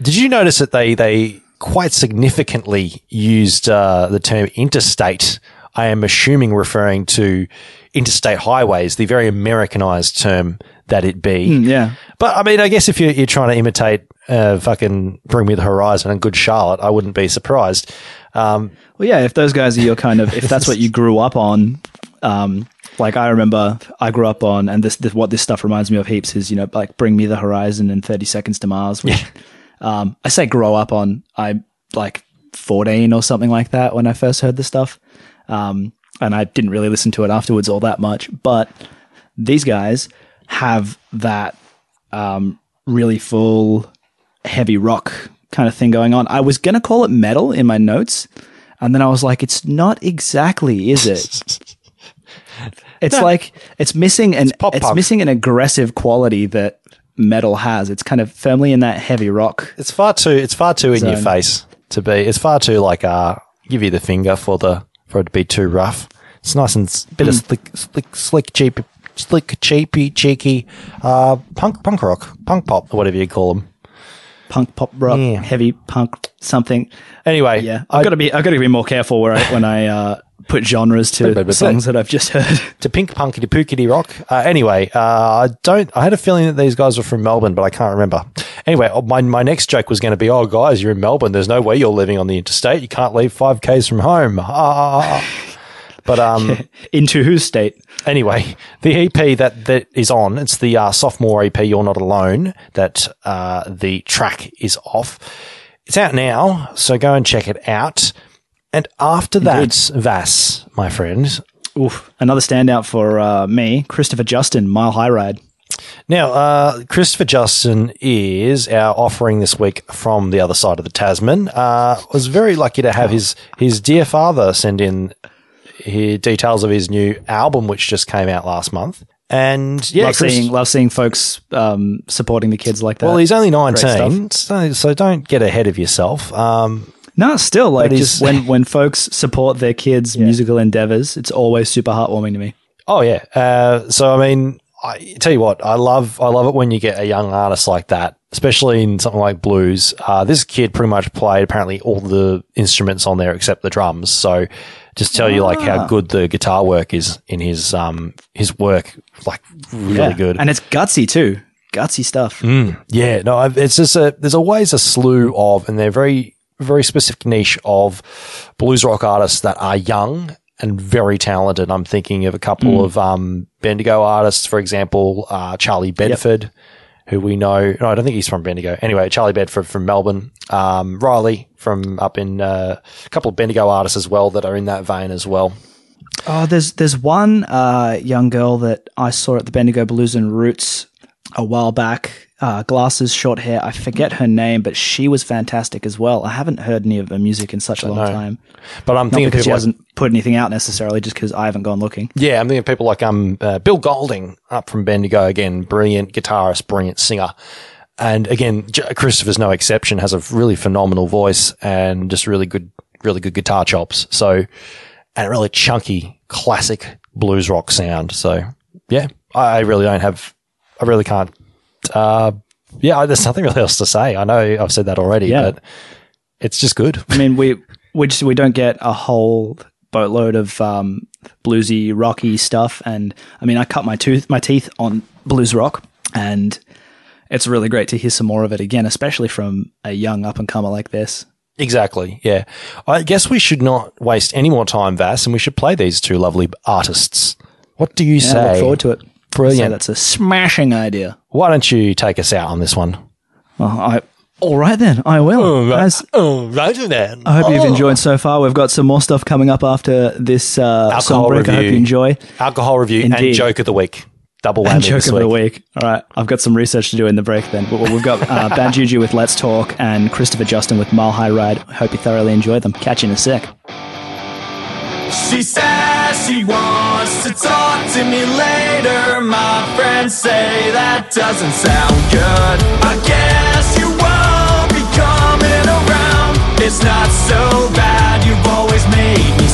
Did you notice that they they quite significantly used uh, the term interstate? I am assuming referring to interstate highways, the very Americanized term that it be. Yeah. But I mean, I guess if you're, you're trying to imitate uh, fucking Bring Me the Horizon and Good Charlotte, I wouldn't be surprised. Um, Well, yeah. If those guys are your kind of, if that's what you grew up on, um, like I remember, I grew up on, and this, this what this stuff reminds me of heaps is you know like Bring Me the Horizon and Thirty Seconds to Mars. Which, um, I say grow up on. I'm like fourteen or something like that when I first heard this stuff, um, and I didn't really listen to it afterwards all that much. But these guys have that um, really full heavy rock kind of thing going on. I was going to call it metal in my notes, and then I was like, it's not exactly, is it? It's like it's missing an pop it's missing an aggressive quality that metal has. It's kind of firmly in that heavy rock. it's far too it's far too in your face to be. It's far too like uh, give you the finger for the for it to be too rough. It's nice and s- bit of slick, slick, slick, cheap, slick, cheapy, cheeky, uh, punk, punk rock, punk pop, whatever you call them. Punk pop rock, Yeah. heavy punk something. Anyway, Yeah, I've got to be I've got to be more careful where I, when I uh, put genres to songs that I've just heard. to pink punkity pookity rock. Uh, anyway, uh, I don't. I had a feeling that these guys were from Melbourne, but I can't remember. Anyway, oh, my my next joke was going to be, "Oh, guys, you're in Melbourne. There's no way you're living on the interstate. You can't leave five k's from home." Ah. But um, Into whose state? anyway, the EP that that is on, it's the uh, sophomore EP. You're not alone. That uh, the track is off. It's out now, so go and check it out. And after that, Vass, my friend, Oof, another standout for uh, me, Christopher Justin, Mile High Ride. Now, uh, Christopher Justin is our offering this week from the other side of the Tasman. Uh, was very lucky to have his his dear father send in his details of his new album, which just came out last month. And yeah, love Chris- seeing love seeing folks um, supporting the kids like that. well, he's only nineteen, so, so don't get ahead of yourself. Um, no, still like just when when folks support their kids' musical endeavors, it's always super heartwarming to me. Oh yeah. Uh, so I mean, I tell you what, I love I love it when you get a young artist like that, especially in something like blues. Uh, this kid pretty much played apparently all the instruments on there except the drums. So just tell you like how good the guitar work is in his um his work, like really Yeah. good. and it's gutsy too, gutsy stuff. Yeah, no, I've, it's just a, there's always a slew of, and they're very, very specific niche of blues rock artists that are young and very talented. I'm thinking of a couple of, um, Bendigo artists, for example, uh, Charlie Bedford, who we know, no, I don't think he's from Bendigo. Anyway, Charlie Bedford from Melbourne, um, Riley from up in, uh, a couple of Bendigo artists as well that are in that vein as well. Oh, there's there's one uh, young girl that I saw at the Bendigo Blues and Roots a while back. Uh, glasses, short hair. I forget her name, but she was fantastic as well. I haven't heard any of her music in such a long know. time. But I'm Not thinking because she like- hasn't put anything out necessarily, just because I haven't gone looking. Yeah, I'm thinking of people like um uh, Bill Golding up from Bendigo again, brilliant guitarist, brilliant singer, and again J- Christopher's no exception. Has a really phenomenal voice and just really good, really good guitar chops. So, and a really chunky classic blues rock sound. So, yeah, I I really don't have, I really can't. Uh, yeah, there's nothing really else to say. I know I've said that already, Yeah. but it's just good. I mean, we we just we don't get a whole boatload of um, bluesy, rocky stuff, and I mean, I cut my tooth, my teeth on blues rock, and it's really great to hear some more of it again, especially from a young up and comer like this. Exactly. Yeah. I guess we should not waste any more time, Vass, and we should play these two lovely artists. What do you Yeah, I say? look forward to it. Brilliant. So that's a smashing idea. Why don't you take us out on this one? Oh, I, all right then, I will. All right, As, all right then. I hope oh. you've enjoyed so far. We've got some more stuff coming up after this uh, alcohol review. I hope you enjoy alcohol review Indeed. and joke of the week. Double whammy joke of week. the week. All right, I've got some research to do in the break. Then we've got uh, Bad Juju with Let's Talk and Christopher Justin with Mile High Ride. Hope you thoroughly enjoy them. Catch you in a sec. She says she wants used to talk to me later My friends say that doesn't sound good. I guess you won't be coming around. It's not so bad, you've always made me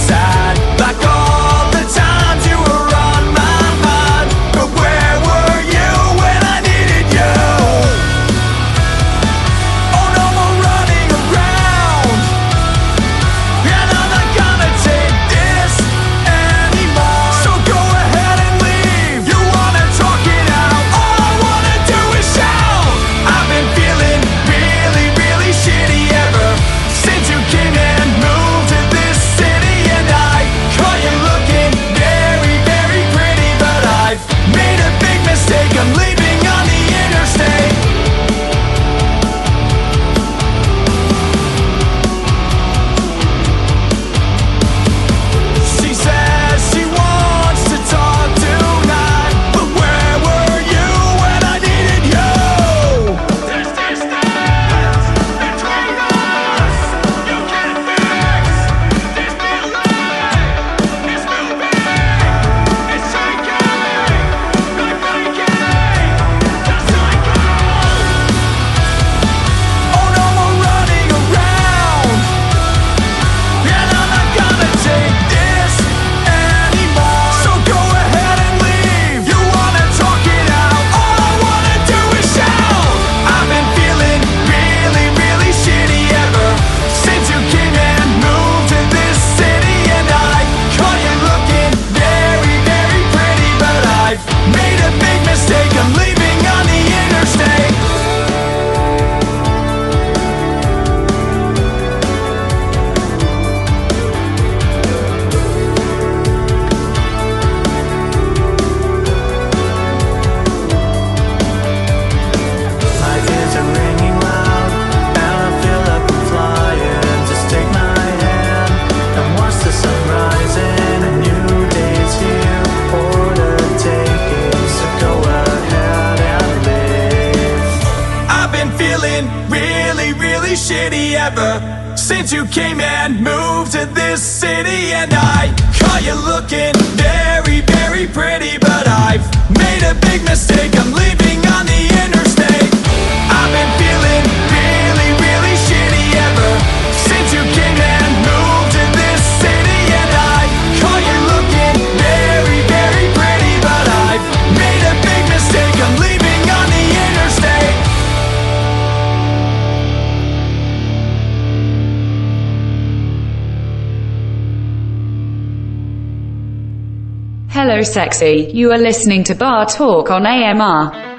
sexy. You are listening to Bar Talk on AMR.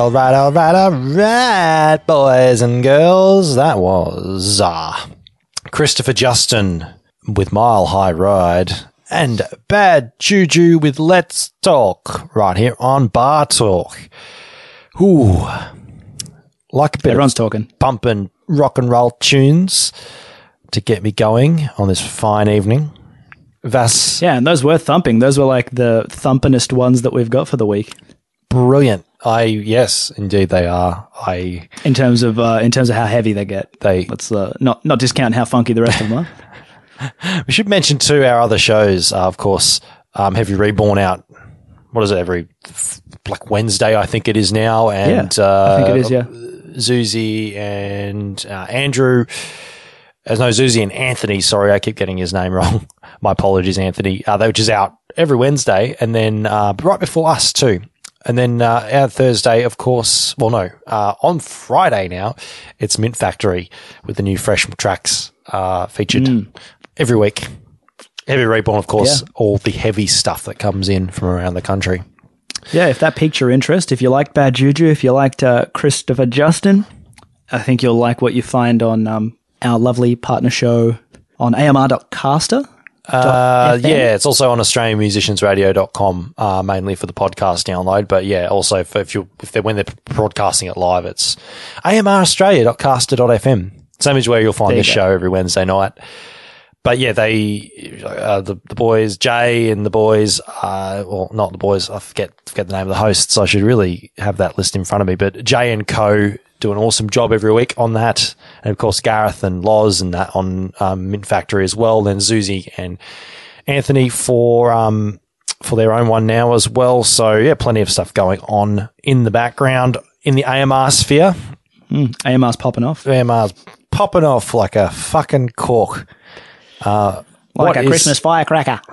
All right, all right, all right, boys and girls. That was uh, Christopher Justin with Mile High Ride and Bad Juju with Let's Talk right here on Bar Talk. Ooh, like a bit Everyone's of talking. bumping rock and roll tunes to get me going on this fine evening. Vas, Yeah, and those were thumping. Those were like the thumpingest ones that we've got for the week brilliant. I yes, indeed they are. I in terms of uh, in terms of how heavy they get. They- let's uh, not not discount how funky the rest of them are. We should mention too our other shows. Uh, of course, um, Heavy Reborn out. What is it? Every like Wednesday, I think it is now. And yeah, uh, I think it is. Yeah, Zuzi and uh, Andrew. As no Zuzi and Anthony. Sorry, I keep getting his name wrong. My apologies, Anthony. Uh, which is out every Wednesday, and then uh, right before us too. And then uh, our Thursday, of course. Well, no, uh, on Friday now, it's Mint Factory with the new fresh tracks uh, featured every week. Heavy Reborn, of course, Yeah. all the heavy stuff that comes in from around the country. yeah. If that piqued your interest, if you liked Bad Juju, if you liked uh, Christopher Justin, I think you'll like what you find on um, our lovely partner show on AMR.caster. Uh, yeah, it's also on AustralianMusiciansRadio.com, uh, mainly for the podcast download. But yeah, also for if you if they're when they're broadcasting it live, it's AMRAustralia.caster.fm. Same as where you'll find this go. show every Wednesday night. But yeah, they uh, the the boys Jay and the boys, uh, well, not the boys. I forget forget the name of the hosts. I should really have that list in front of me. But Jay and Co do an awesome job every week on that, and of course Gareth and Loz and that on um, Mint Factory as well. Then Zuzi and Anthony for um for their own one now as well. So yeah, plenty of stuff going on in the background in the AMR sphere. AMR's popping off AMR's popping off like a fucking cork. Uh, like what a is- Christmas firecracker.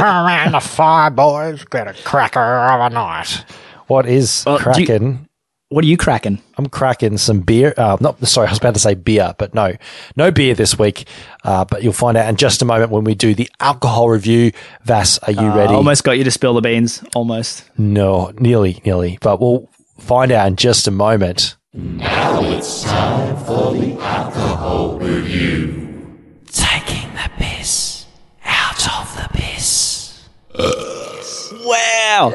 around the fire boys get a cracker of a night. What is you- cracking? What are you cracking? I'm cracking some beer. Uh, not sorry, I was about to say beer, but no, no beer this week. Uh, but you'll find out in just a moment when we do the alcohol review. Vass, are you I ready? almost got you to spill the beans. Almost. No, nearly, nearly. But we'll find out in just a moment. Now it's time for the alcohol review. Taking the piss out of the piss. Wow.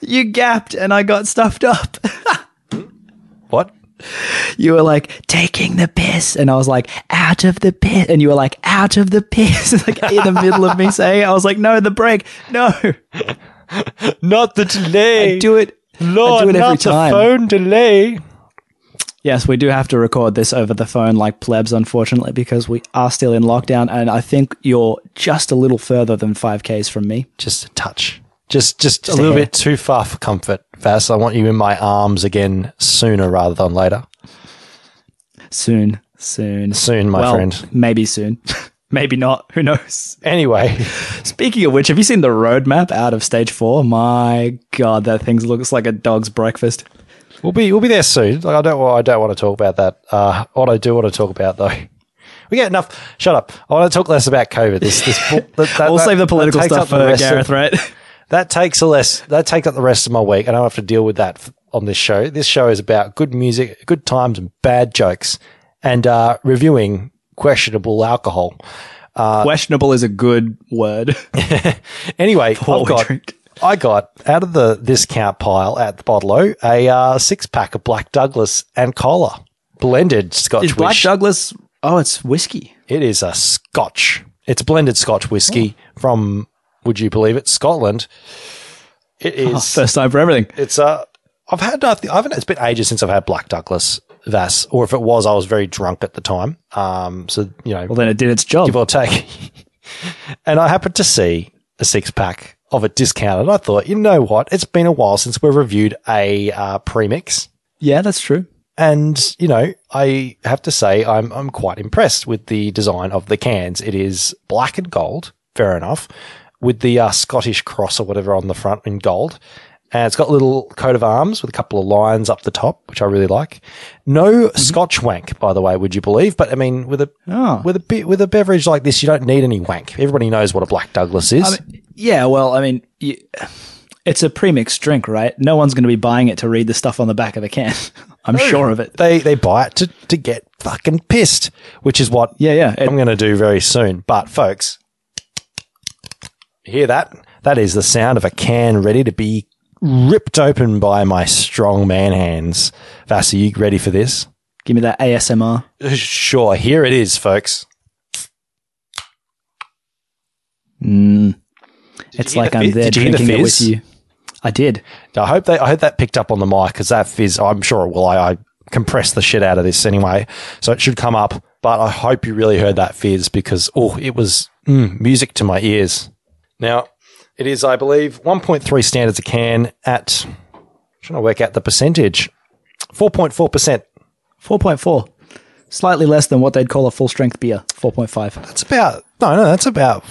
You gapped and I got stuffed up. What? You were like, taking the piss. And I was like, out of the piss. And you were like, out of the piss. like in the middle of me saying. I was like, no, the break. No. Not the delay. I do it. Lord, I do it every not time. the phone delay. Yes, we do have to record this over the phone like plebs, unfortunately, because we are still in lockdown. And I think you're just a little further than 5Ks from me. Just a touch. Just, just, Just a little hair. bit too far for comfort, Vass. I want you in my arms again sooner rather than later. Soon, soon. Soon, my Well, friend. Maybe soon. maybe not. Who knows? Anyway, Speaking of which, have you seen the roadmap out of stage four? My God, that thing looks like a dog's breakfast. we'll be we'll be there soon. Like I don't I don't want to talk about that. Uh, what I do want to talk about though. We get enough. Shut up. I want to talk less about COVID. This, this, that, that- we'll that- save the political stuff for of- Gareth, right? That takes a less. That takes up the rest of my week. I don't have to deal with that on this show. This show is about good music, good times, and bad jokes, and uh, reviewing questionable alcohol. Questionable is a good word. Anyway, I've got. drink. I got out of the discount pile at the bottle a uh, six pack of Black Douglas and cola blended Scotch Is Black. Douglas? Oh, it's whiskey. It is a Scotch. It's blended Scotch whiskey Oh. from, would you believe it, Scotland. It is. Oh, first time for everything. It's uh, I've had I think- I haven't. It's been ages since I've had Black Douglas Vass, or if it was, I was very drunk at the time. Um, so you know, Well, then it did its job. give or take. and I happened to see a six pack of it discounted. I thought, you know what? It's been a while since we've reviewed a uh, premix. Yeah, that's true. And you know, I have to say I'm I'm quite impressed with the design of the cans. It is black and gold, fair enough, with the uh, Scottish cross or whatever on the front in gold, And it's got a little coat of arms with a couple of lines up the top, which I really like. No Scotch wank, by the way, would you believe? But I mean, with a Oh. with a bit with a beverage like this, you don't need any wank. Everybody knows what a Black Douglas is. I mean, yeah, well, I mean, you, it's a premixed drink, right? No one's going to be buying it to read the stuff on the back of the can. I'm sure of it. they they buy it to, to get fucking pissed, which is what Yeah, yeah. It- I'm going to do very soon. But folks, hear that? That is the sound of a can ready to be ripped open by my strong man hands. Vass, are you ready for this? give me that ASMR. Sure, here it is, folks. It's like I'm there Did you hear the it with you. I did. I hope they, I hope that picked up on the mic because that fizz, I'm sure it will. I, I compressed the shit out of this anyway, so it should come up. But I hope you really heard that fizz because, oh, it was mm, music to my ears. Now, it is, I believe, 1.3 standards a can at, trying to work out the percentage, 4.4%. 4.4. Slightly less than what they'd call a full strength beer. 4.5. That's about, no, no, that's about,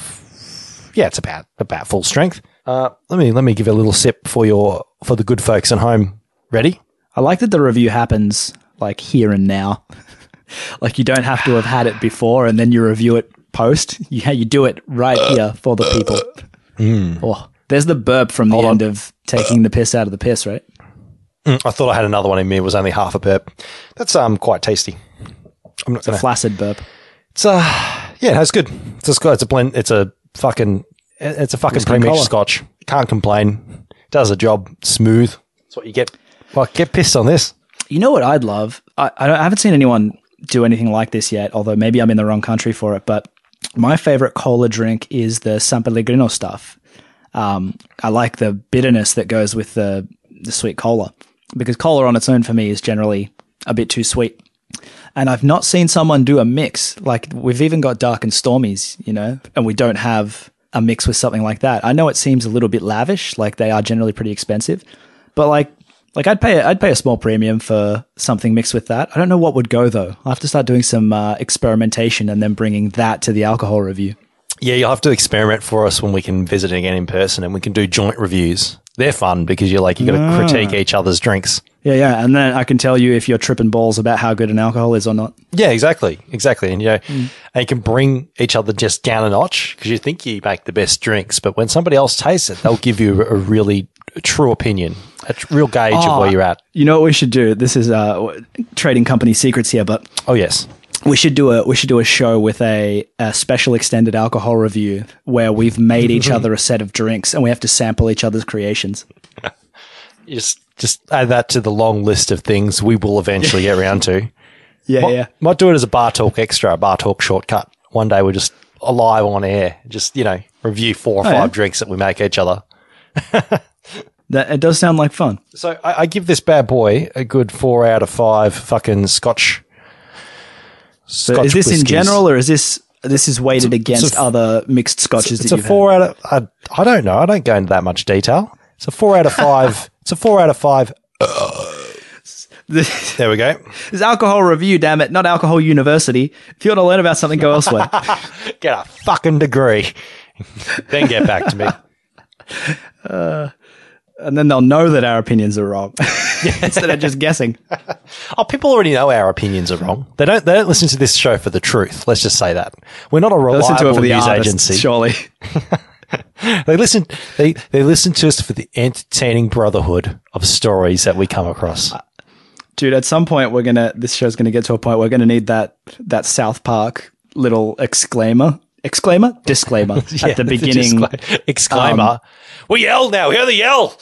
yeah, it's about, about full strength. Uh, let me, let me give a little sip for your, for the good folks at home. Ready? I like that the review happens like here and now. like you don't have to have had it before and then you review it post. Yeah, you do it right here for the people. Oh, there's the burp from the on. end of taking the piss out of the piss, right? Mm, I thought I had another one in me. It was only half a burp. That's um quite tasty. I'm not It's a gonna. flaccid burp. It's uh yeah, it's good. It's a, it's a blend. It's a fucking. It's a fucking premium scotch. Can't complain. Does the job smooth. That's what you get. Well, get pissed on this. You know what I'd love? I, I, don't, I haven't seen anyone do anything like this yet, although maybe I'm in the wrong country for it. But my favorite cola drink is the San Pellegrino stuff. Um, I like the bitterness that goes with the, the sweet cola because cola on its own for me is generally a bit too sweet. And I've not seen someone do a mix. Like we've even got dark and stormies, you know, and we don't have a mix with something like that. I know it seems a little bit lavish, like they are generally pretty expensive, but like like I'd pay I'd pay a small premium for something mixed with that. I don't know what would go though. I will have to start doing some uh, experimentation and then bringing that to the alcohol review. Yeah, you'll have to experiment for us when we can visit again in person, and we can do joint reviews. They're fun because you're like you got to Ah. critique each other's drinks. Yeah, yeah, and then I can tell you if you're tripping balls about how good an alcohol is or not. Yeah, exactly, exactly. And you know, and you can bring each other just down a notch because you think you make the best drinks, but when somebody else tastes it, they'll give you a really true opinion, a real gauge of where you're at. You know what we should do? This is uh, trading company secrets here, but Oh yes, we should do a we should do a show with a, a special extended alcohol review where we've made each other a set of drinks and we have to sample each other's creations. Just just add that to the long list of things we will eventually get around to. Yeah, Might, yeah. might do it as a bar talk extra, a bar talk shortcut. One day we're just alive on air, just you know, review four or Oh, five yeah. drinks that we make each other. That it does sound like fun. So I, I give this bad boy a good four out of five. Fucking Scotch. So Scotch is this in general or is this this is weighted against a- other mixed scotches It's a four out of. I, I don't know. I don't go into that much detail. It's a four out of five. it's a four out of five. There we go. This alcohol review, damn it, not alcohol university. If you want to learn about something, go elsewhere. Get a fucking degree. then get back to me. Uh, and then they'll know that our opinions are wrong instead of just guessing. Oh, people already know our opinions are wrong. They don't. They don't listen to this show for the truth. Let's just say that we're not a reliable Listen to it for the news artists, agency. surely. They listen. They they listen to us for the entertaining brotherhood of stories that we come across. Uh, dude, at some point we're gonna this show's gonna get to a point we're gonna need that that South Park little exclaimer. Exclaimer? Disclaimer Yeah, at the beginning. discla- exclaimer. we yell now. Hear the yell.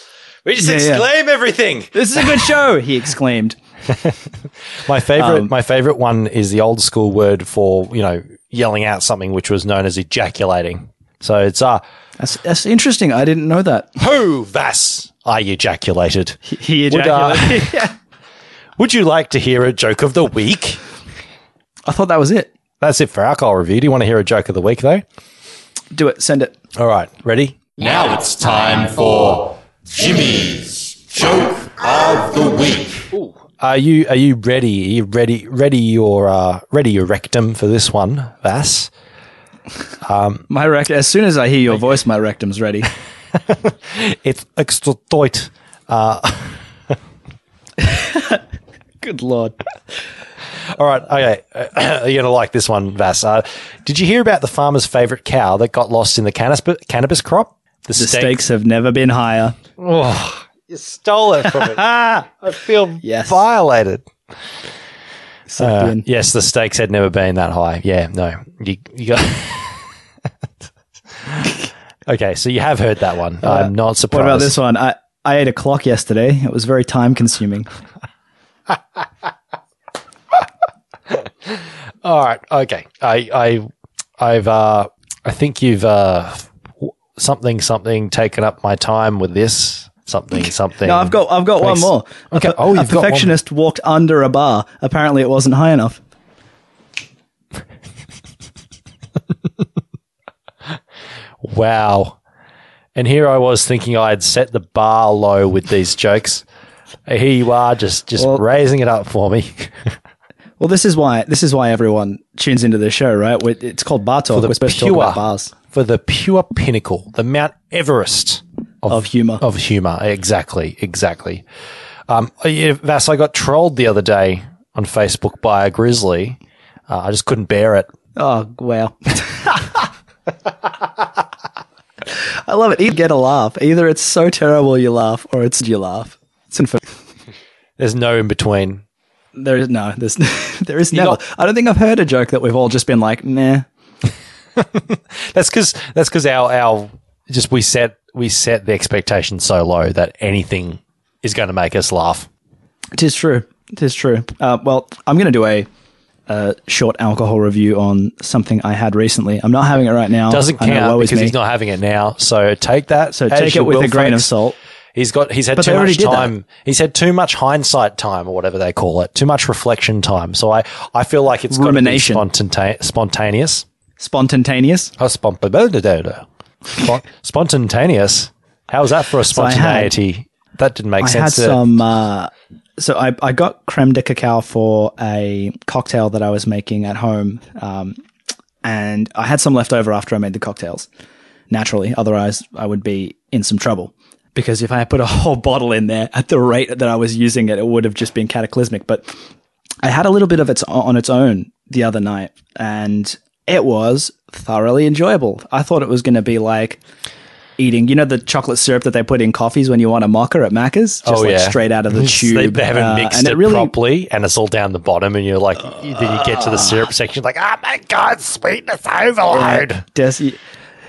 We just Yeah, yeah. exclaim everything. this is a good show, he exclaimed. My favorite, Um, my favorite one is the old school word for you know yelling out something, which was known as ejaculating. So it's uh, That's that's interesting. I didn't know that. ho vas, I ejaculated. He Would, uh, ejaculated. yeah. Would you like to hear a joke of the week? I thought that was it. That's it for alcohol review. Do you want to hear a joke of the week though? Do it. Send it. All right, ready? Now it's time for Jimmy's Joke of the Week. Are you are you ready? Are you ready? Ready your uh, ready your rectum for this one, Vass? My rect. As soon as I hear your voice, my rectum's ready. It's extra tight Good lord. All right, okay. You're going to like this one, Vass. Uh, did you hear about the farmer's favorite cow that got lost in the cannabis, cannabis crop? The stakes have never been higher. Oh, you stole it from me. I feel Yes. violated. Uh, yes, the stakes had never been that high. Yeah, no. You, you got. okay, so you have heard that one. I'm not surprised. What about this one? I, I ate a clock yesterday. It was very time consuming. All right. Okay. I, I, I've, uh, I think you've, uh, something, something taken up my time with this. Something, something. No, I've got I've got one more. Okay. per- Oh, you've got one. perfectionist walked under a bar. Apparently, it wasn't high enough. Wow. And here I was thinking I had set the bar low with these jokes. Here you are, just just Well- raising it up for me. Well, this is why this is why everyone tunes into this show, right? It's called Bar Talk. We're supposed to talk about bars For the pure pinnacle, the Mount Everest of humor. of humor. Exactly, exactly. Um, Vass, I got trolled the other day on Facebook by a grizzly. Uh, I just couldn't bear it. Oh wow! I love it. You get a laugh. Either it's so terrible you laugh, or it's you laugh. It's in There's no in between. There is no. There's there is You never. got- I don't think I've heard a joke that we've all just been like, nah. That's because that's because our our just we set we set the expectation so low that anything is going to make us laugh. It is true. It is true. Uh, well, I'm going to do a, a short alcohol review on something I had recently. I'm not having it right now. Doesn't count because me. he's not having it now. So take that. So take it with a grain of salt. He's got he's had But too much did that. time. He's had too much hindsight time or whatever they call it. Too much reflection time. So I, I feel like it's got to be Rumination. spontane- spontaneous. Spontaneous. Oh, spon- spon- spontaneous. How was that for a I had- spontaneity? that didn't make sense. I had sense. did it? some. Uh, so I, I got creme de cacao for a cocktail that I was making at home, um, and I had some left over after I made the cocktails. Naturally, otherwise I would be in some trouble because if I had put a whole bottle in there at the rate that I was using it, it would have just been cataclysmic. But I had a little bit of it on its own the other night, and it was thoroughly enjoyable. I thought it was going to be like eating, you know, the chocolate syrup that they put in coffees when you want a mocha at Macca's, just oh like yeah, straight out of the tube. They, haven't Uh, mixed and it, really, properly, and it's all down the bottom. And you're like, then you get to the syrup section, like, oh my god, sweetness overload. Des-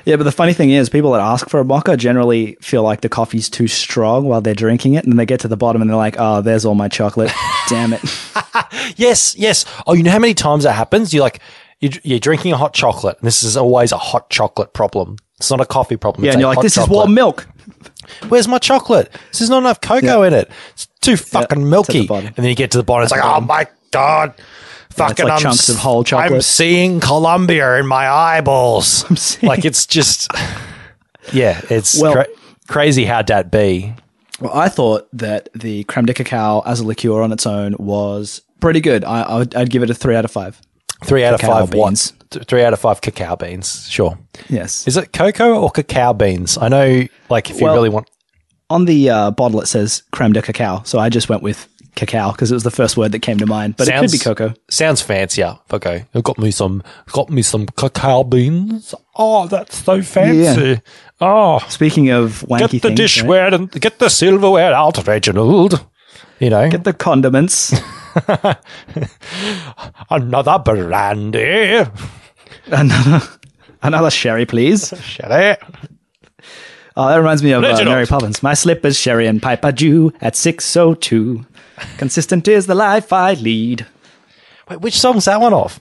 yeah, but the funny thing is, people that ask for a mocha generally feel like the coffee's too strong while they're drinking it, and then they get to the bottom and they're like, "Oh, there's all my chocolate. Damn it!" Yes, yes. Oh, you know how many times that happens? You're like, you're, you're drinking a hot chocolate, and this is always a hot chocolate problem. It's not a coffee problem. Yeah, and you're like, "This is warm milk." Where's my chocolate? This is not enough cocoa in it. It's too fucking milky. bottom. And then you get to the bottom. And it's like, oh my god, fucking, like I'm, chunks of whole chocolate. I'm seeing Colombia in my eyeballs. seeing- like it's just, yeah, it's Well- cra- crazy how that be. Well, I thought that the creme de cacao as a liqueur on its own was pretty good. I, would, I'd give it a three out of five. Three out of five beans. what? Three out of five cacao beans. Sure. Yes. Is it cocoa or cacao beans? I know, like, if you Well- really want. on the uh, bottle it says creme de cacao, so I just went with cacao because it was the first word that came to mind. But it could be cocoa. Sounds fancier. Okay, I've got me some, got me some cacao beans. Oh, that's so fancy. Oh, Speaking of wanky get the things, right? dishware and get the silverware out, Reginald. You know, get the condiments. another brandy. another, another sherry, please. Sherry. Oh, that reminds me of uh, Mary Poppins. My slippers, sherry and pipe are due at 6.02. Consistent is the life I lead. Wait, which song's that one off?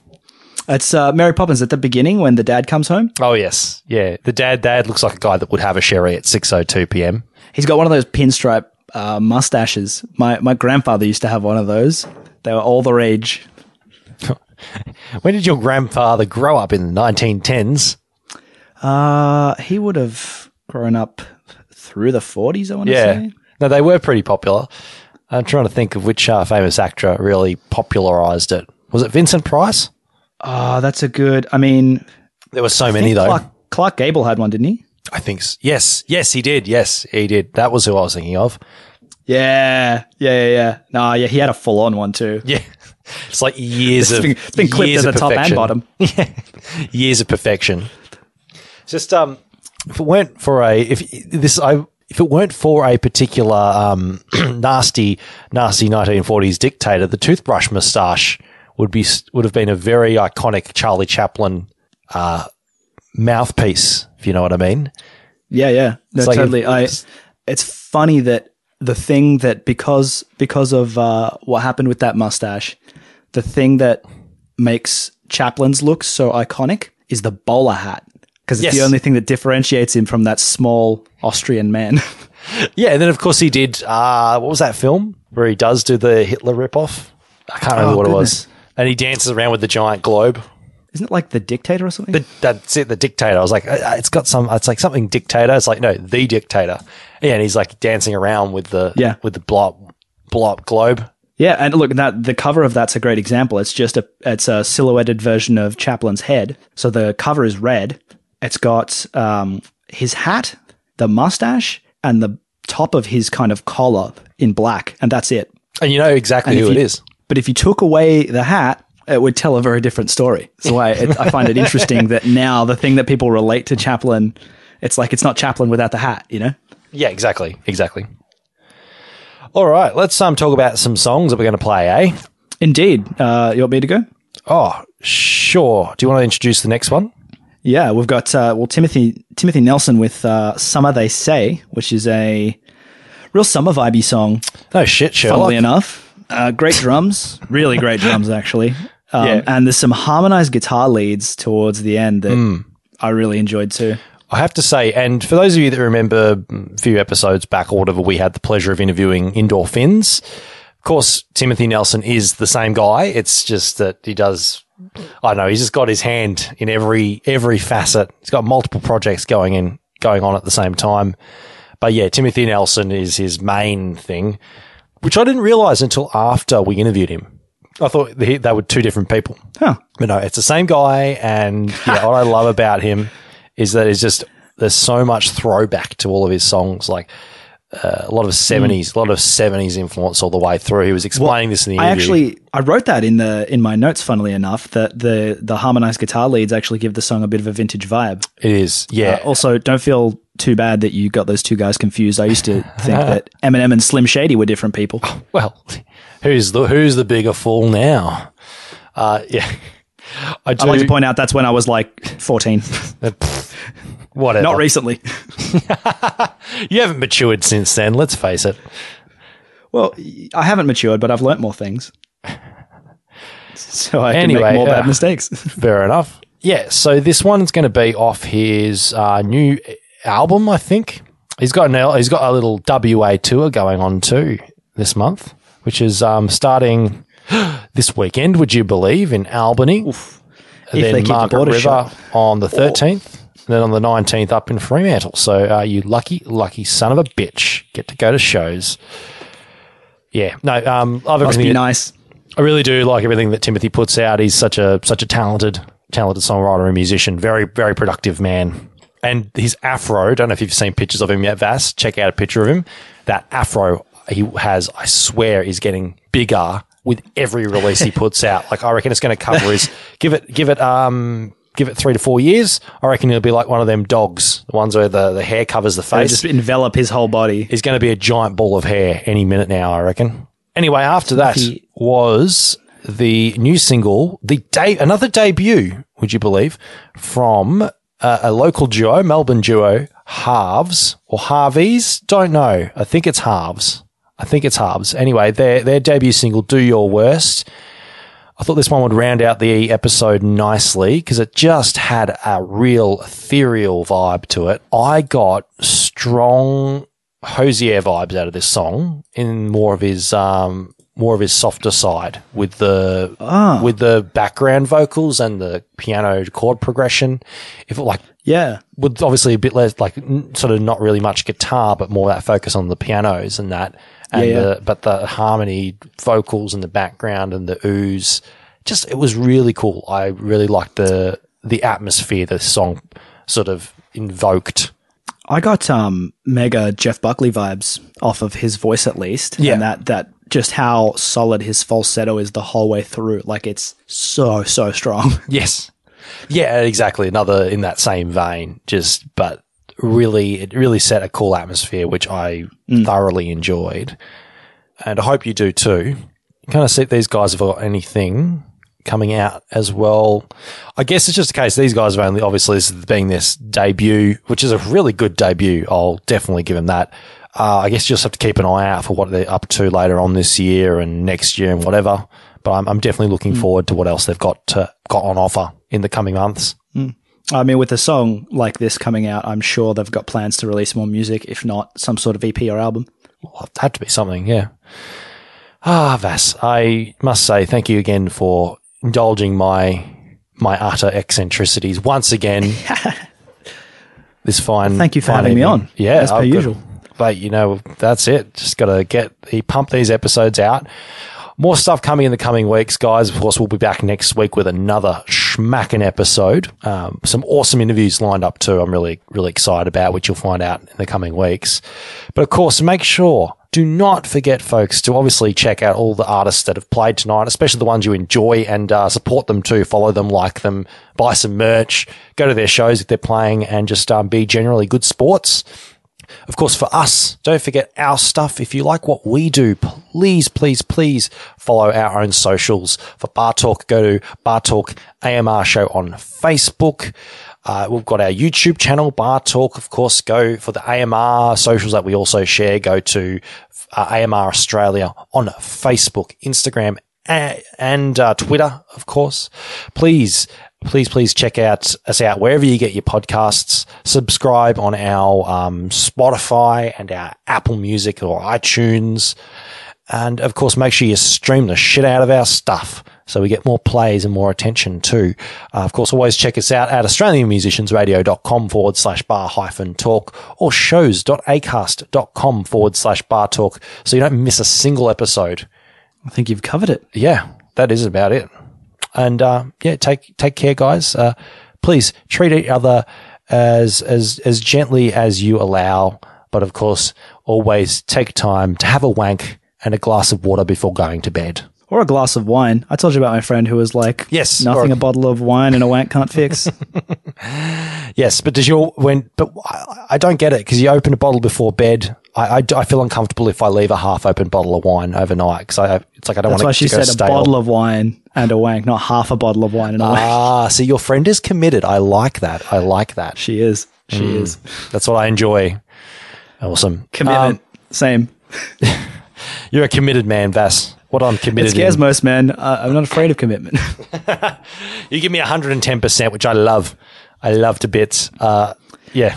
It's uh, Mary Poppins at the beginning when the dad comes home. Oh yes, yeah. The dad, dad looks like a guy that would have a sherry at six oh two p.m. He's got one of those pinstripe uh, mustaches. My my grandfather used to have one of those. They were all the rage. When did your grandfather grow up in the nineteen tens? Uh, he would have grown up through the 40s, I want to Yeah. say. No, they were pretty popular. I'm trying to think of which uh, famous actor really popularized it. Was it Vincent Price? Oh, that's a good. I mean, There were so I many though. Clark, Clark Gable had one, didn't he? I think s- yes, yes, he did. Yes, he did. That was who I was thinking of. Yeah, yeah, yeah, yeah. No, yeah, he had a full on one too. Yeah. It's like years It's of been, it's been clipped at the top and bottom. years of perfection. Just um, if it weren't for a if this I if it weren't for a particular um nasty nasty 1940s dictator, the toothbrush moustache would be would have been a very iconic Charlie Chaplin uh mouthpiece, if you know what I mean. Yeah, yeah, no, like totally. if- I. It's funny that the thing that because because of uh, what happened with that mustache, the thing that makes Chaplin's look so iconic is the bowler hat because it's Yes. the only thing that differentiates him from that small Austrian man. Yeah, and then of course he did uh what was that film where he does do the Hitler ripoff? I can't remember Oh, what goodness. it was. And he dances around with the giant globe. Isn't it like the dictator or something? The, that's it, the dictator. I was like, uh, it's got some. It's like something dictator. It's like no, the dictator. Yeah, and he's like dancing around with the Yeah. with the blob up globe. Yeah, and look, that the cover of that's a great example. It's just a it's a silhouetted version of Chaplin's head. So the cover is red. It's got um, his hat, the mustache, and the top of his kind of collar in black, and that's it. And you know exactly And who if it you- is. But if you took away the hat, it would tell a very different story. So why it, I find it interesting that now the thing that people relate to Chaplin, it's like it's not Chaplin without the hat. You know? Yeah, exactly, exactly. All right, let's um talk about some songs that we're going to play. Eh? Indeed. Uh, you want me to go? Oh, sure. Do you want to introduce the next one? Yeah, we've got uh, well Timothy Timothy Nelson with uh, "Summer They Say," which is a real summer vibey song. Oh shit, Sherlock. Funnily enough, uh, great drums, really great drums actually. Um, Yeah. and there's some harmonized guitar leads towards the end that Hmm. I really enjoyed too. I have to say, and for those of you that remember mm, a few episodes back or whatever, we had the pleasure of interviewing Indoor Fins. Of course, Timothy Nelson is the same guy. It's just that he does, I don't know, he's just got his hand in every, every facet. He's got multiple projects going in, going on at the same time. But yeah, Timothy Nelson is his main thing, which I didn't realize until after we interviewed him. I thought they, they were two different people. Huh. But no, it's the same guy. And yeah, what I love about him is that it's just, there's so much throwback to all of his songs. Like uh, a lot of 70s, a lot of 70s influence all the way through. He was explaining this in the I interview. actually I wrote that in the in my notes. Funnily enough, that the the harmonized guitar leads actually give the song a bit of a vintage vibe. it is. Yeah. Uh, also, don't feel too bad that you got those two guys confused. I used to think that Eminem and Slim Shady were different people. well, who's the, who's the bigger fool now? Uh, yeah. I do. I'd like to point out that's when I was like 14, whatever. not recently. you haven't matured since then. Let's face it. Well, I haven't matured, but I've learnt more things. So I can make more uh, bad mistakes. Fair enough. Yeah, so this one's going to be off his uh, new album, I think. He's got an, he's got a little WA tour going on too this month, which is um, starting this weekend. Would you believe in Albany? And If they then Margaret River on the thirteenth, and then on the nineteenth up in Fremantle. So uh, you lucky, lucky son of a bitch, get to go to shows. Yeah, no, um, I love Must everything. be that- nice. I really do like everything that Timothy puts out. He's such a such a talented talented songwriter and musician. Very very productive man. And his afro. Don't know if you've seen pictures of him yet, Vass. Check out a picture of him. That afro he has, I swear, is getting bigger with every release he puts out. Like I reckon it's going to cover his give it give it um give it three to four years. I reckon he'll be like one of them dogs, the ones where the the hair covers the They face just envelop his whole body. He's going to be a giant ball of hair any minute now, I reckon. Anyway, after that He- was the new single, the de- another debut, would you believe, from uh, a local duo, Melbourne duo, Halves or Harveys, don't know. I think it's Halves. I think it's Halves. Anyway, their their debut single, "Do Your Worst." I thought this one would round out the episode nicely because it just had a real ethereal vibe to it. I got strong Hozier vibes out of this song in more of his um more of his softer side with the Ah. with the background vocals and the piano chord progression. If it like Yeah. with obviously a bit less like n- sort of not really much guitar, but more that focus on the pianos and that, and Yeah, yeah. the but the harmony vocals in the background and the ooze, just it was really cool. I really liked the the atmosphere the song sort of invoked. I got um, mega Jeff Buckley vibes off of his voice, at least. Yeah. and that that just how solid his falsetto is the whole way through. Like it's so so strong. Yes. Yeah, exactly. Another in that same vein, just, but really, it really set a cool atmosphere, which I thoroughly enjoyed. And I hope you do too. Kind of see if these guys have got anything coming out as well. I guess it's just a case these guys have only, obviously, this being this debut, which is a really good debut. I'll definitely give them that. Uh, I guess you just have to keep an eye out for what they're up to later on this year and next year and whatever. But I'm, I'm definitely looking forward to what else they've got to, got on offer in the coming months. I mean, with a song like this coming out, I'm sure they've got plans to release more music, if not some sort of EP or album. Well, have to be something, yeah. Ah, Vass, I must say thank you again for indulging my my utter eccentricities once again. this fine. Thank you for having me on, Yeah, as per I've got- usual. But you know, that's it. Just got to get the pump these episodes out. More stuff coming in the coming weeks, guys. Of course, we'll be back next week with another schmacking episode. Um, some awesome interviews lined up too. I'm really, really excited about, which you'll find out in the coming weeks. But of course, make sure, do not forget, folks, to obviously check out all the artists that have played tonight, especially the ones you enjoy, and uh, support them too. Follow them, like them, buy some merch, go to their shows if they're playing, and just um, be generally good sports. Of course, for us, don't forget our stuff. If you like what we do, please, please, please follow our own socials. For Bar Talk, go to Bar Talk AMR Show on Facebook. Uh, we've got our YouTube channel, Bar Talk. Of course, go for the AMR socials that we also share. Go to uh, AMR Australia on Facebook, Instagram, a- and uh, Twitter, of course. Please, please, please check out us out wherever you get your podcasts. Subscribe on our um, Spotify and our Apple Music or iTunes. And of course, make sure you stream the shit out of our stuff so we get more plays and more attention too. Uh, of course, always check us out at AustralianMusiciansRadio.com forward slash bar hyphen talk or shows.acast.com forward slash bar talk so you don't miss a single episode. I think you've covered it. Yeah, that is about it. And uh, yeah, take take care, guys. Uh, please treat each other as as as gently as you allow, but of course, always take time to have a wank and a glass of water before going to bed. Or a glass of wine. I told you about my friend who was like, Yes, nothing or- a bottle of wine and a wank can't fix. Yes, but does your when? But I, I don't get it because you open a bottle before bed. I, I, I feel uncomfortable if I leave a half open bottle of wine overnight because I it's like I don't want to. That's why she said a bottle of wine and a wank, not half a bottle of wine and a wank. ah, see, your friend is committed. I like that. I like that. She is. She Mm. is. That's what I enjoy. Awesome Commitment. Same. Um, you're a committed man, Vass. What I'm It committed. scares in. most men. Uh, I'm not afraid of commitment. You give me 110, percent which I love. I love to bits. Uh, yeah.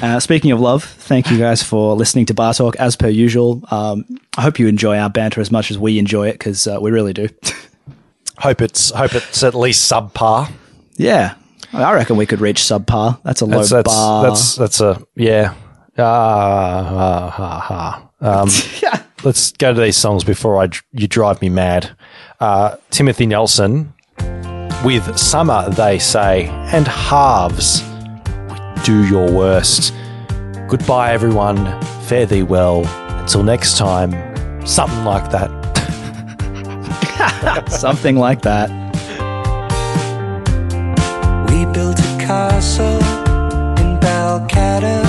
Uh, speaking of love, thank you guys for listening to Bar Talk as per usual. Um, I hope you enjoy our banter as much as we enjoy it because uh, we really do. Hope it's hope it's at least subpar. yeah, I reckon we could reach subpar. That's a low That's that's bar. that's that's a yeah. Ah, ha, ha. Um, let's go to these songs before I you drive me mad. Uh, Timothy Nelson with "Summer," they say, and halves. Do your worst. Goodbye, everyone. Fare thee well. Until next time. Something like that. something like that. We built a castle in Balcatta.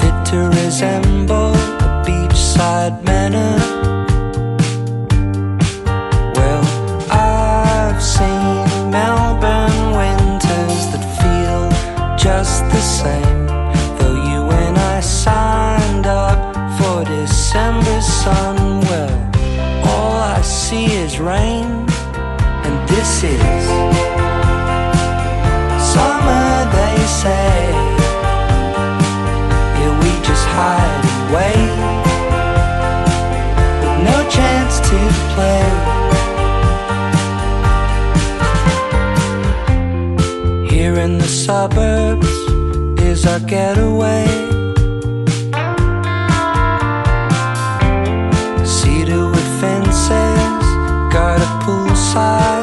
Fit to resemble a beachside manor. Just the same. Though you and I signed up for December sun, well, all I see is rain, and this is summer, they say. Suburbs is our getaway. Cedar with fences, got a poolside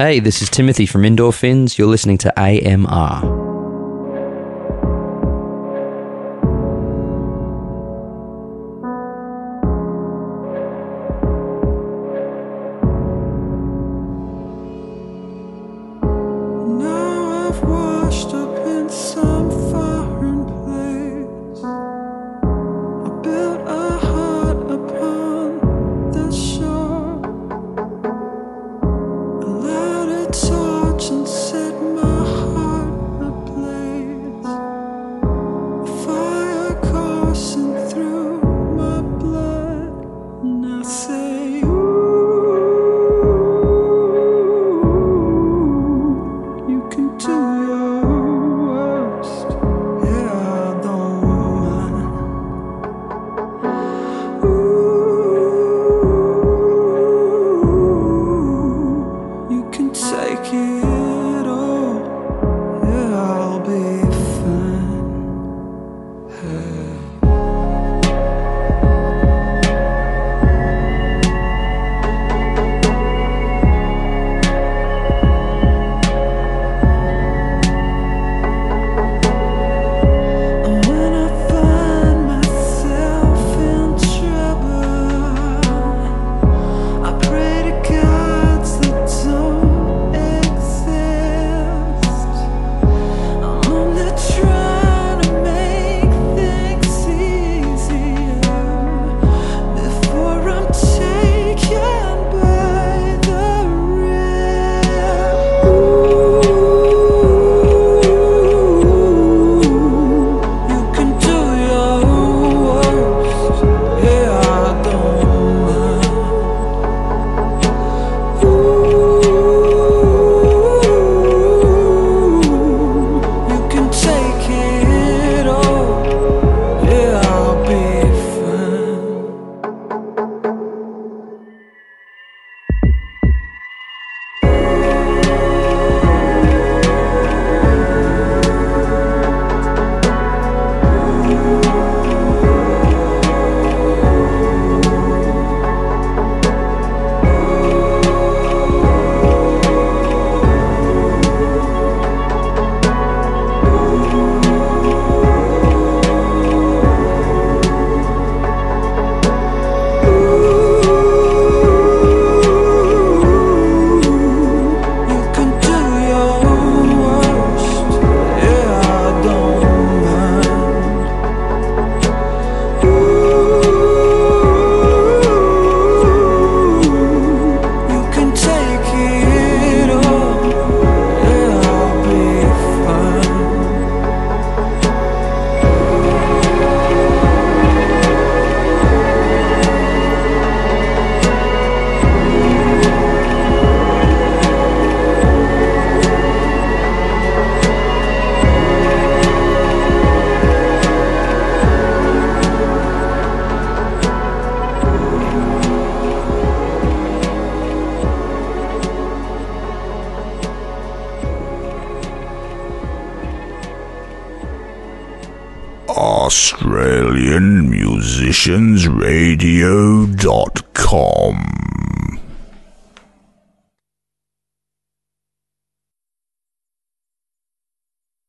Hey, this is Timothy from Indoor Fins. You're listening to AMR.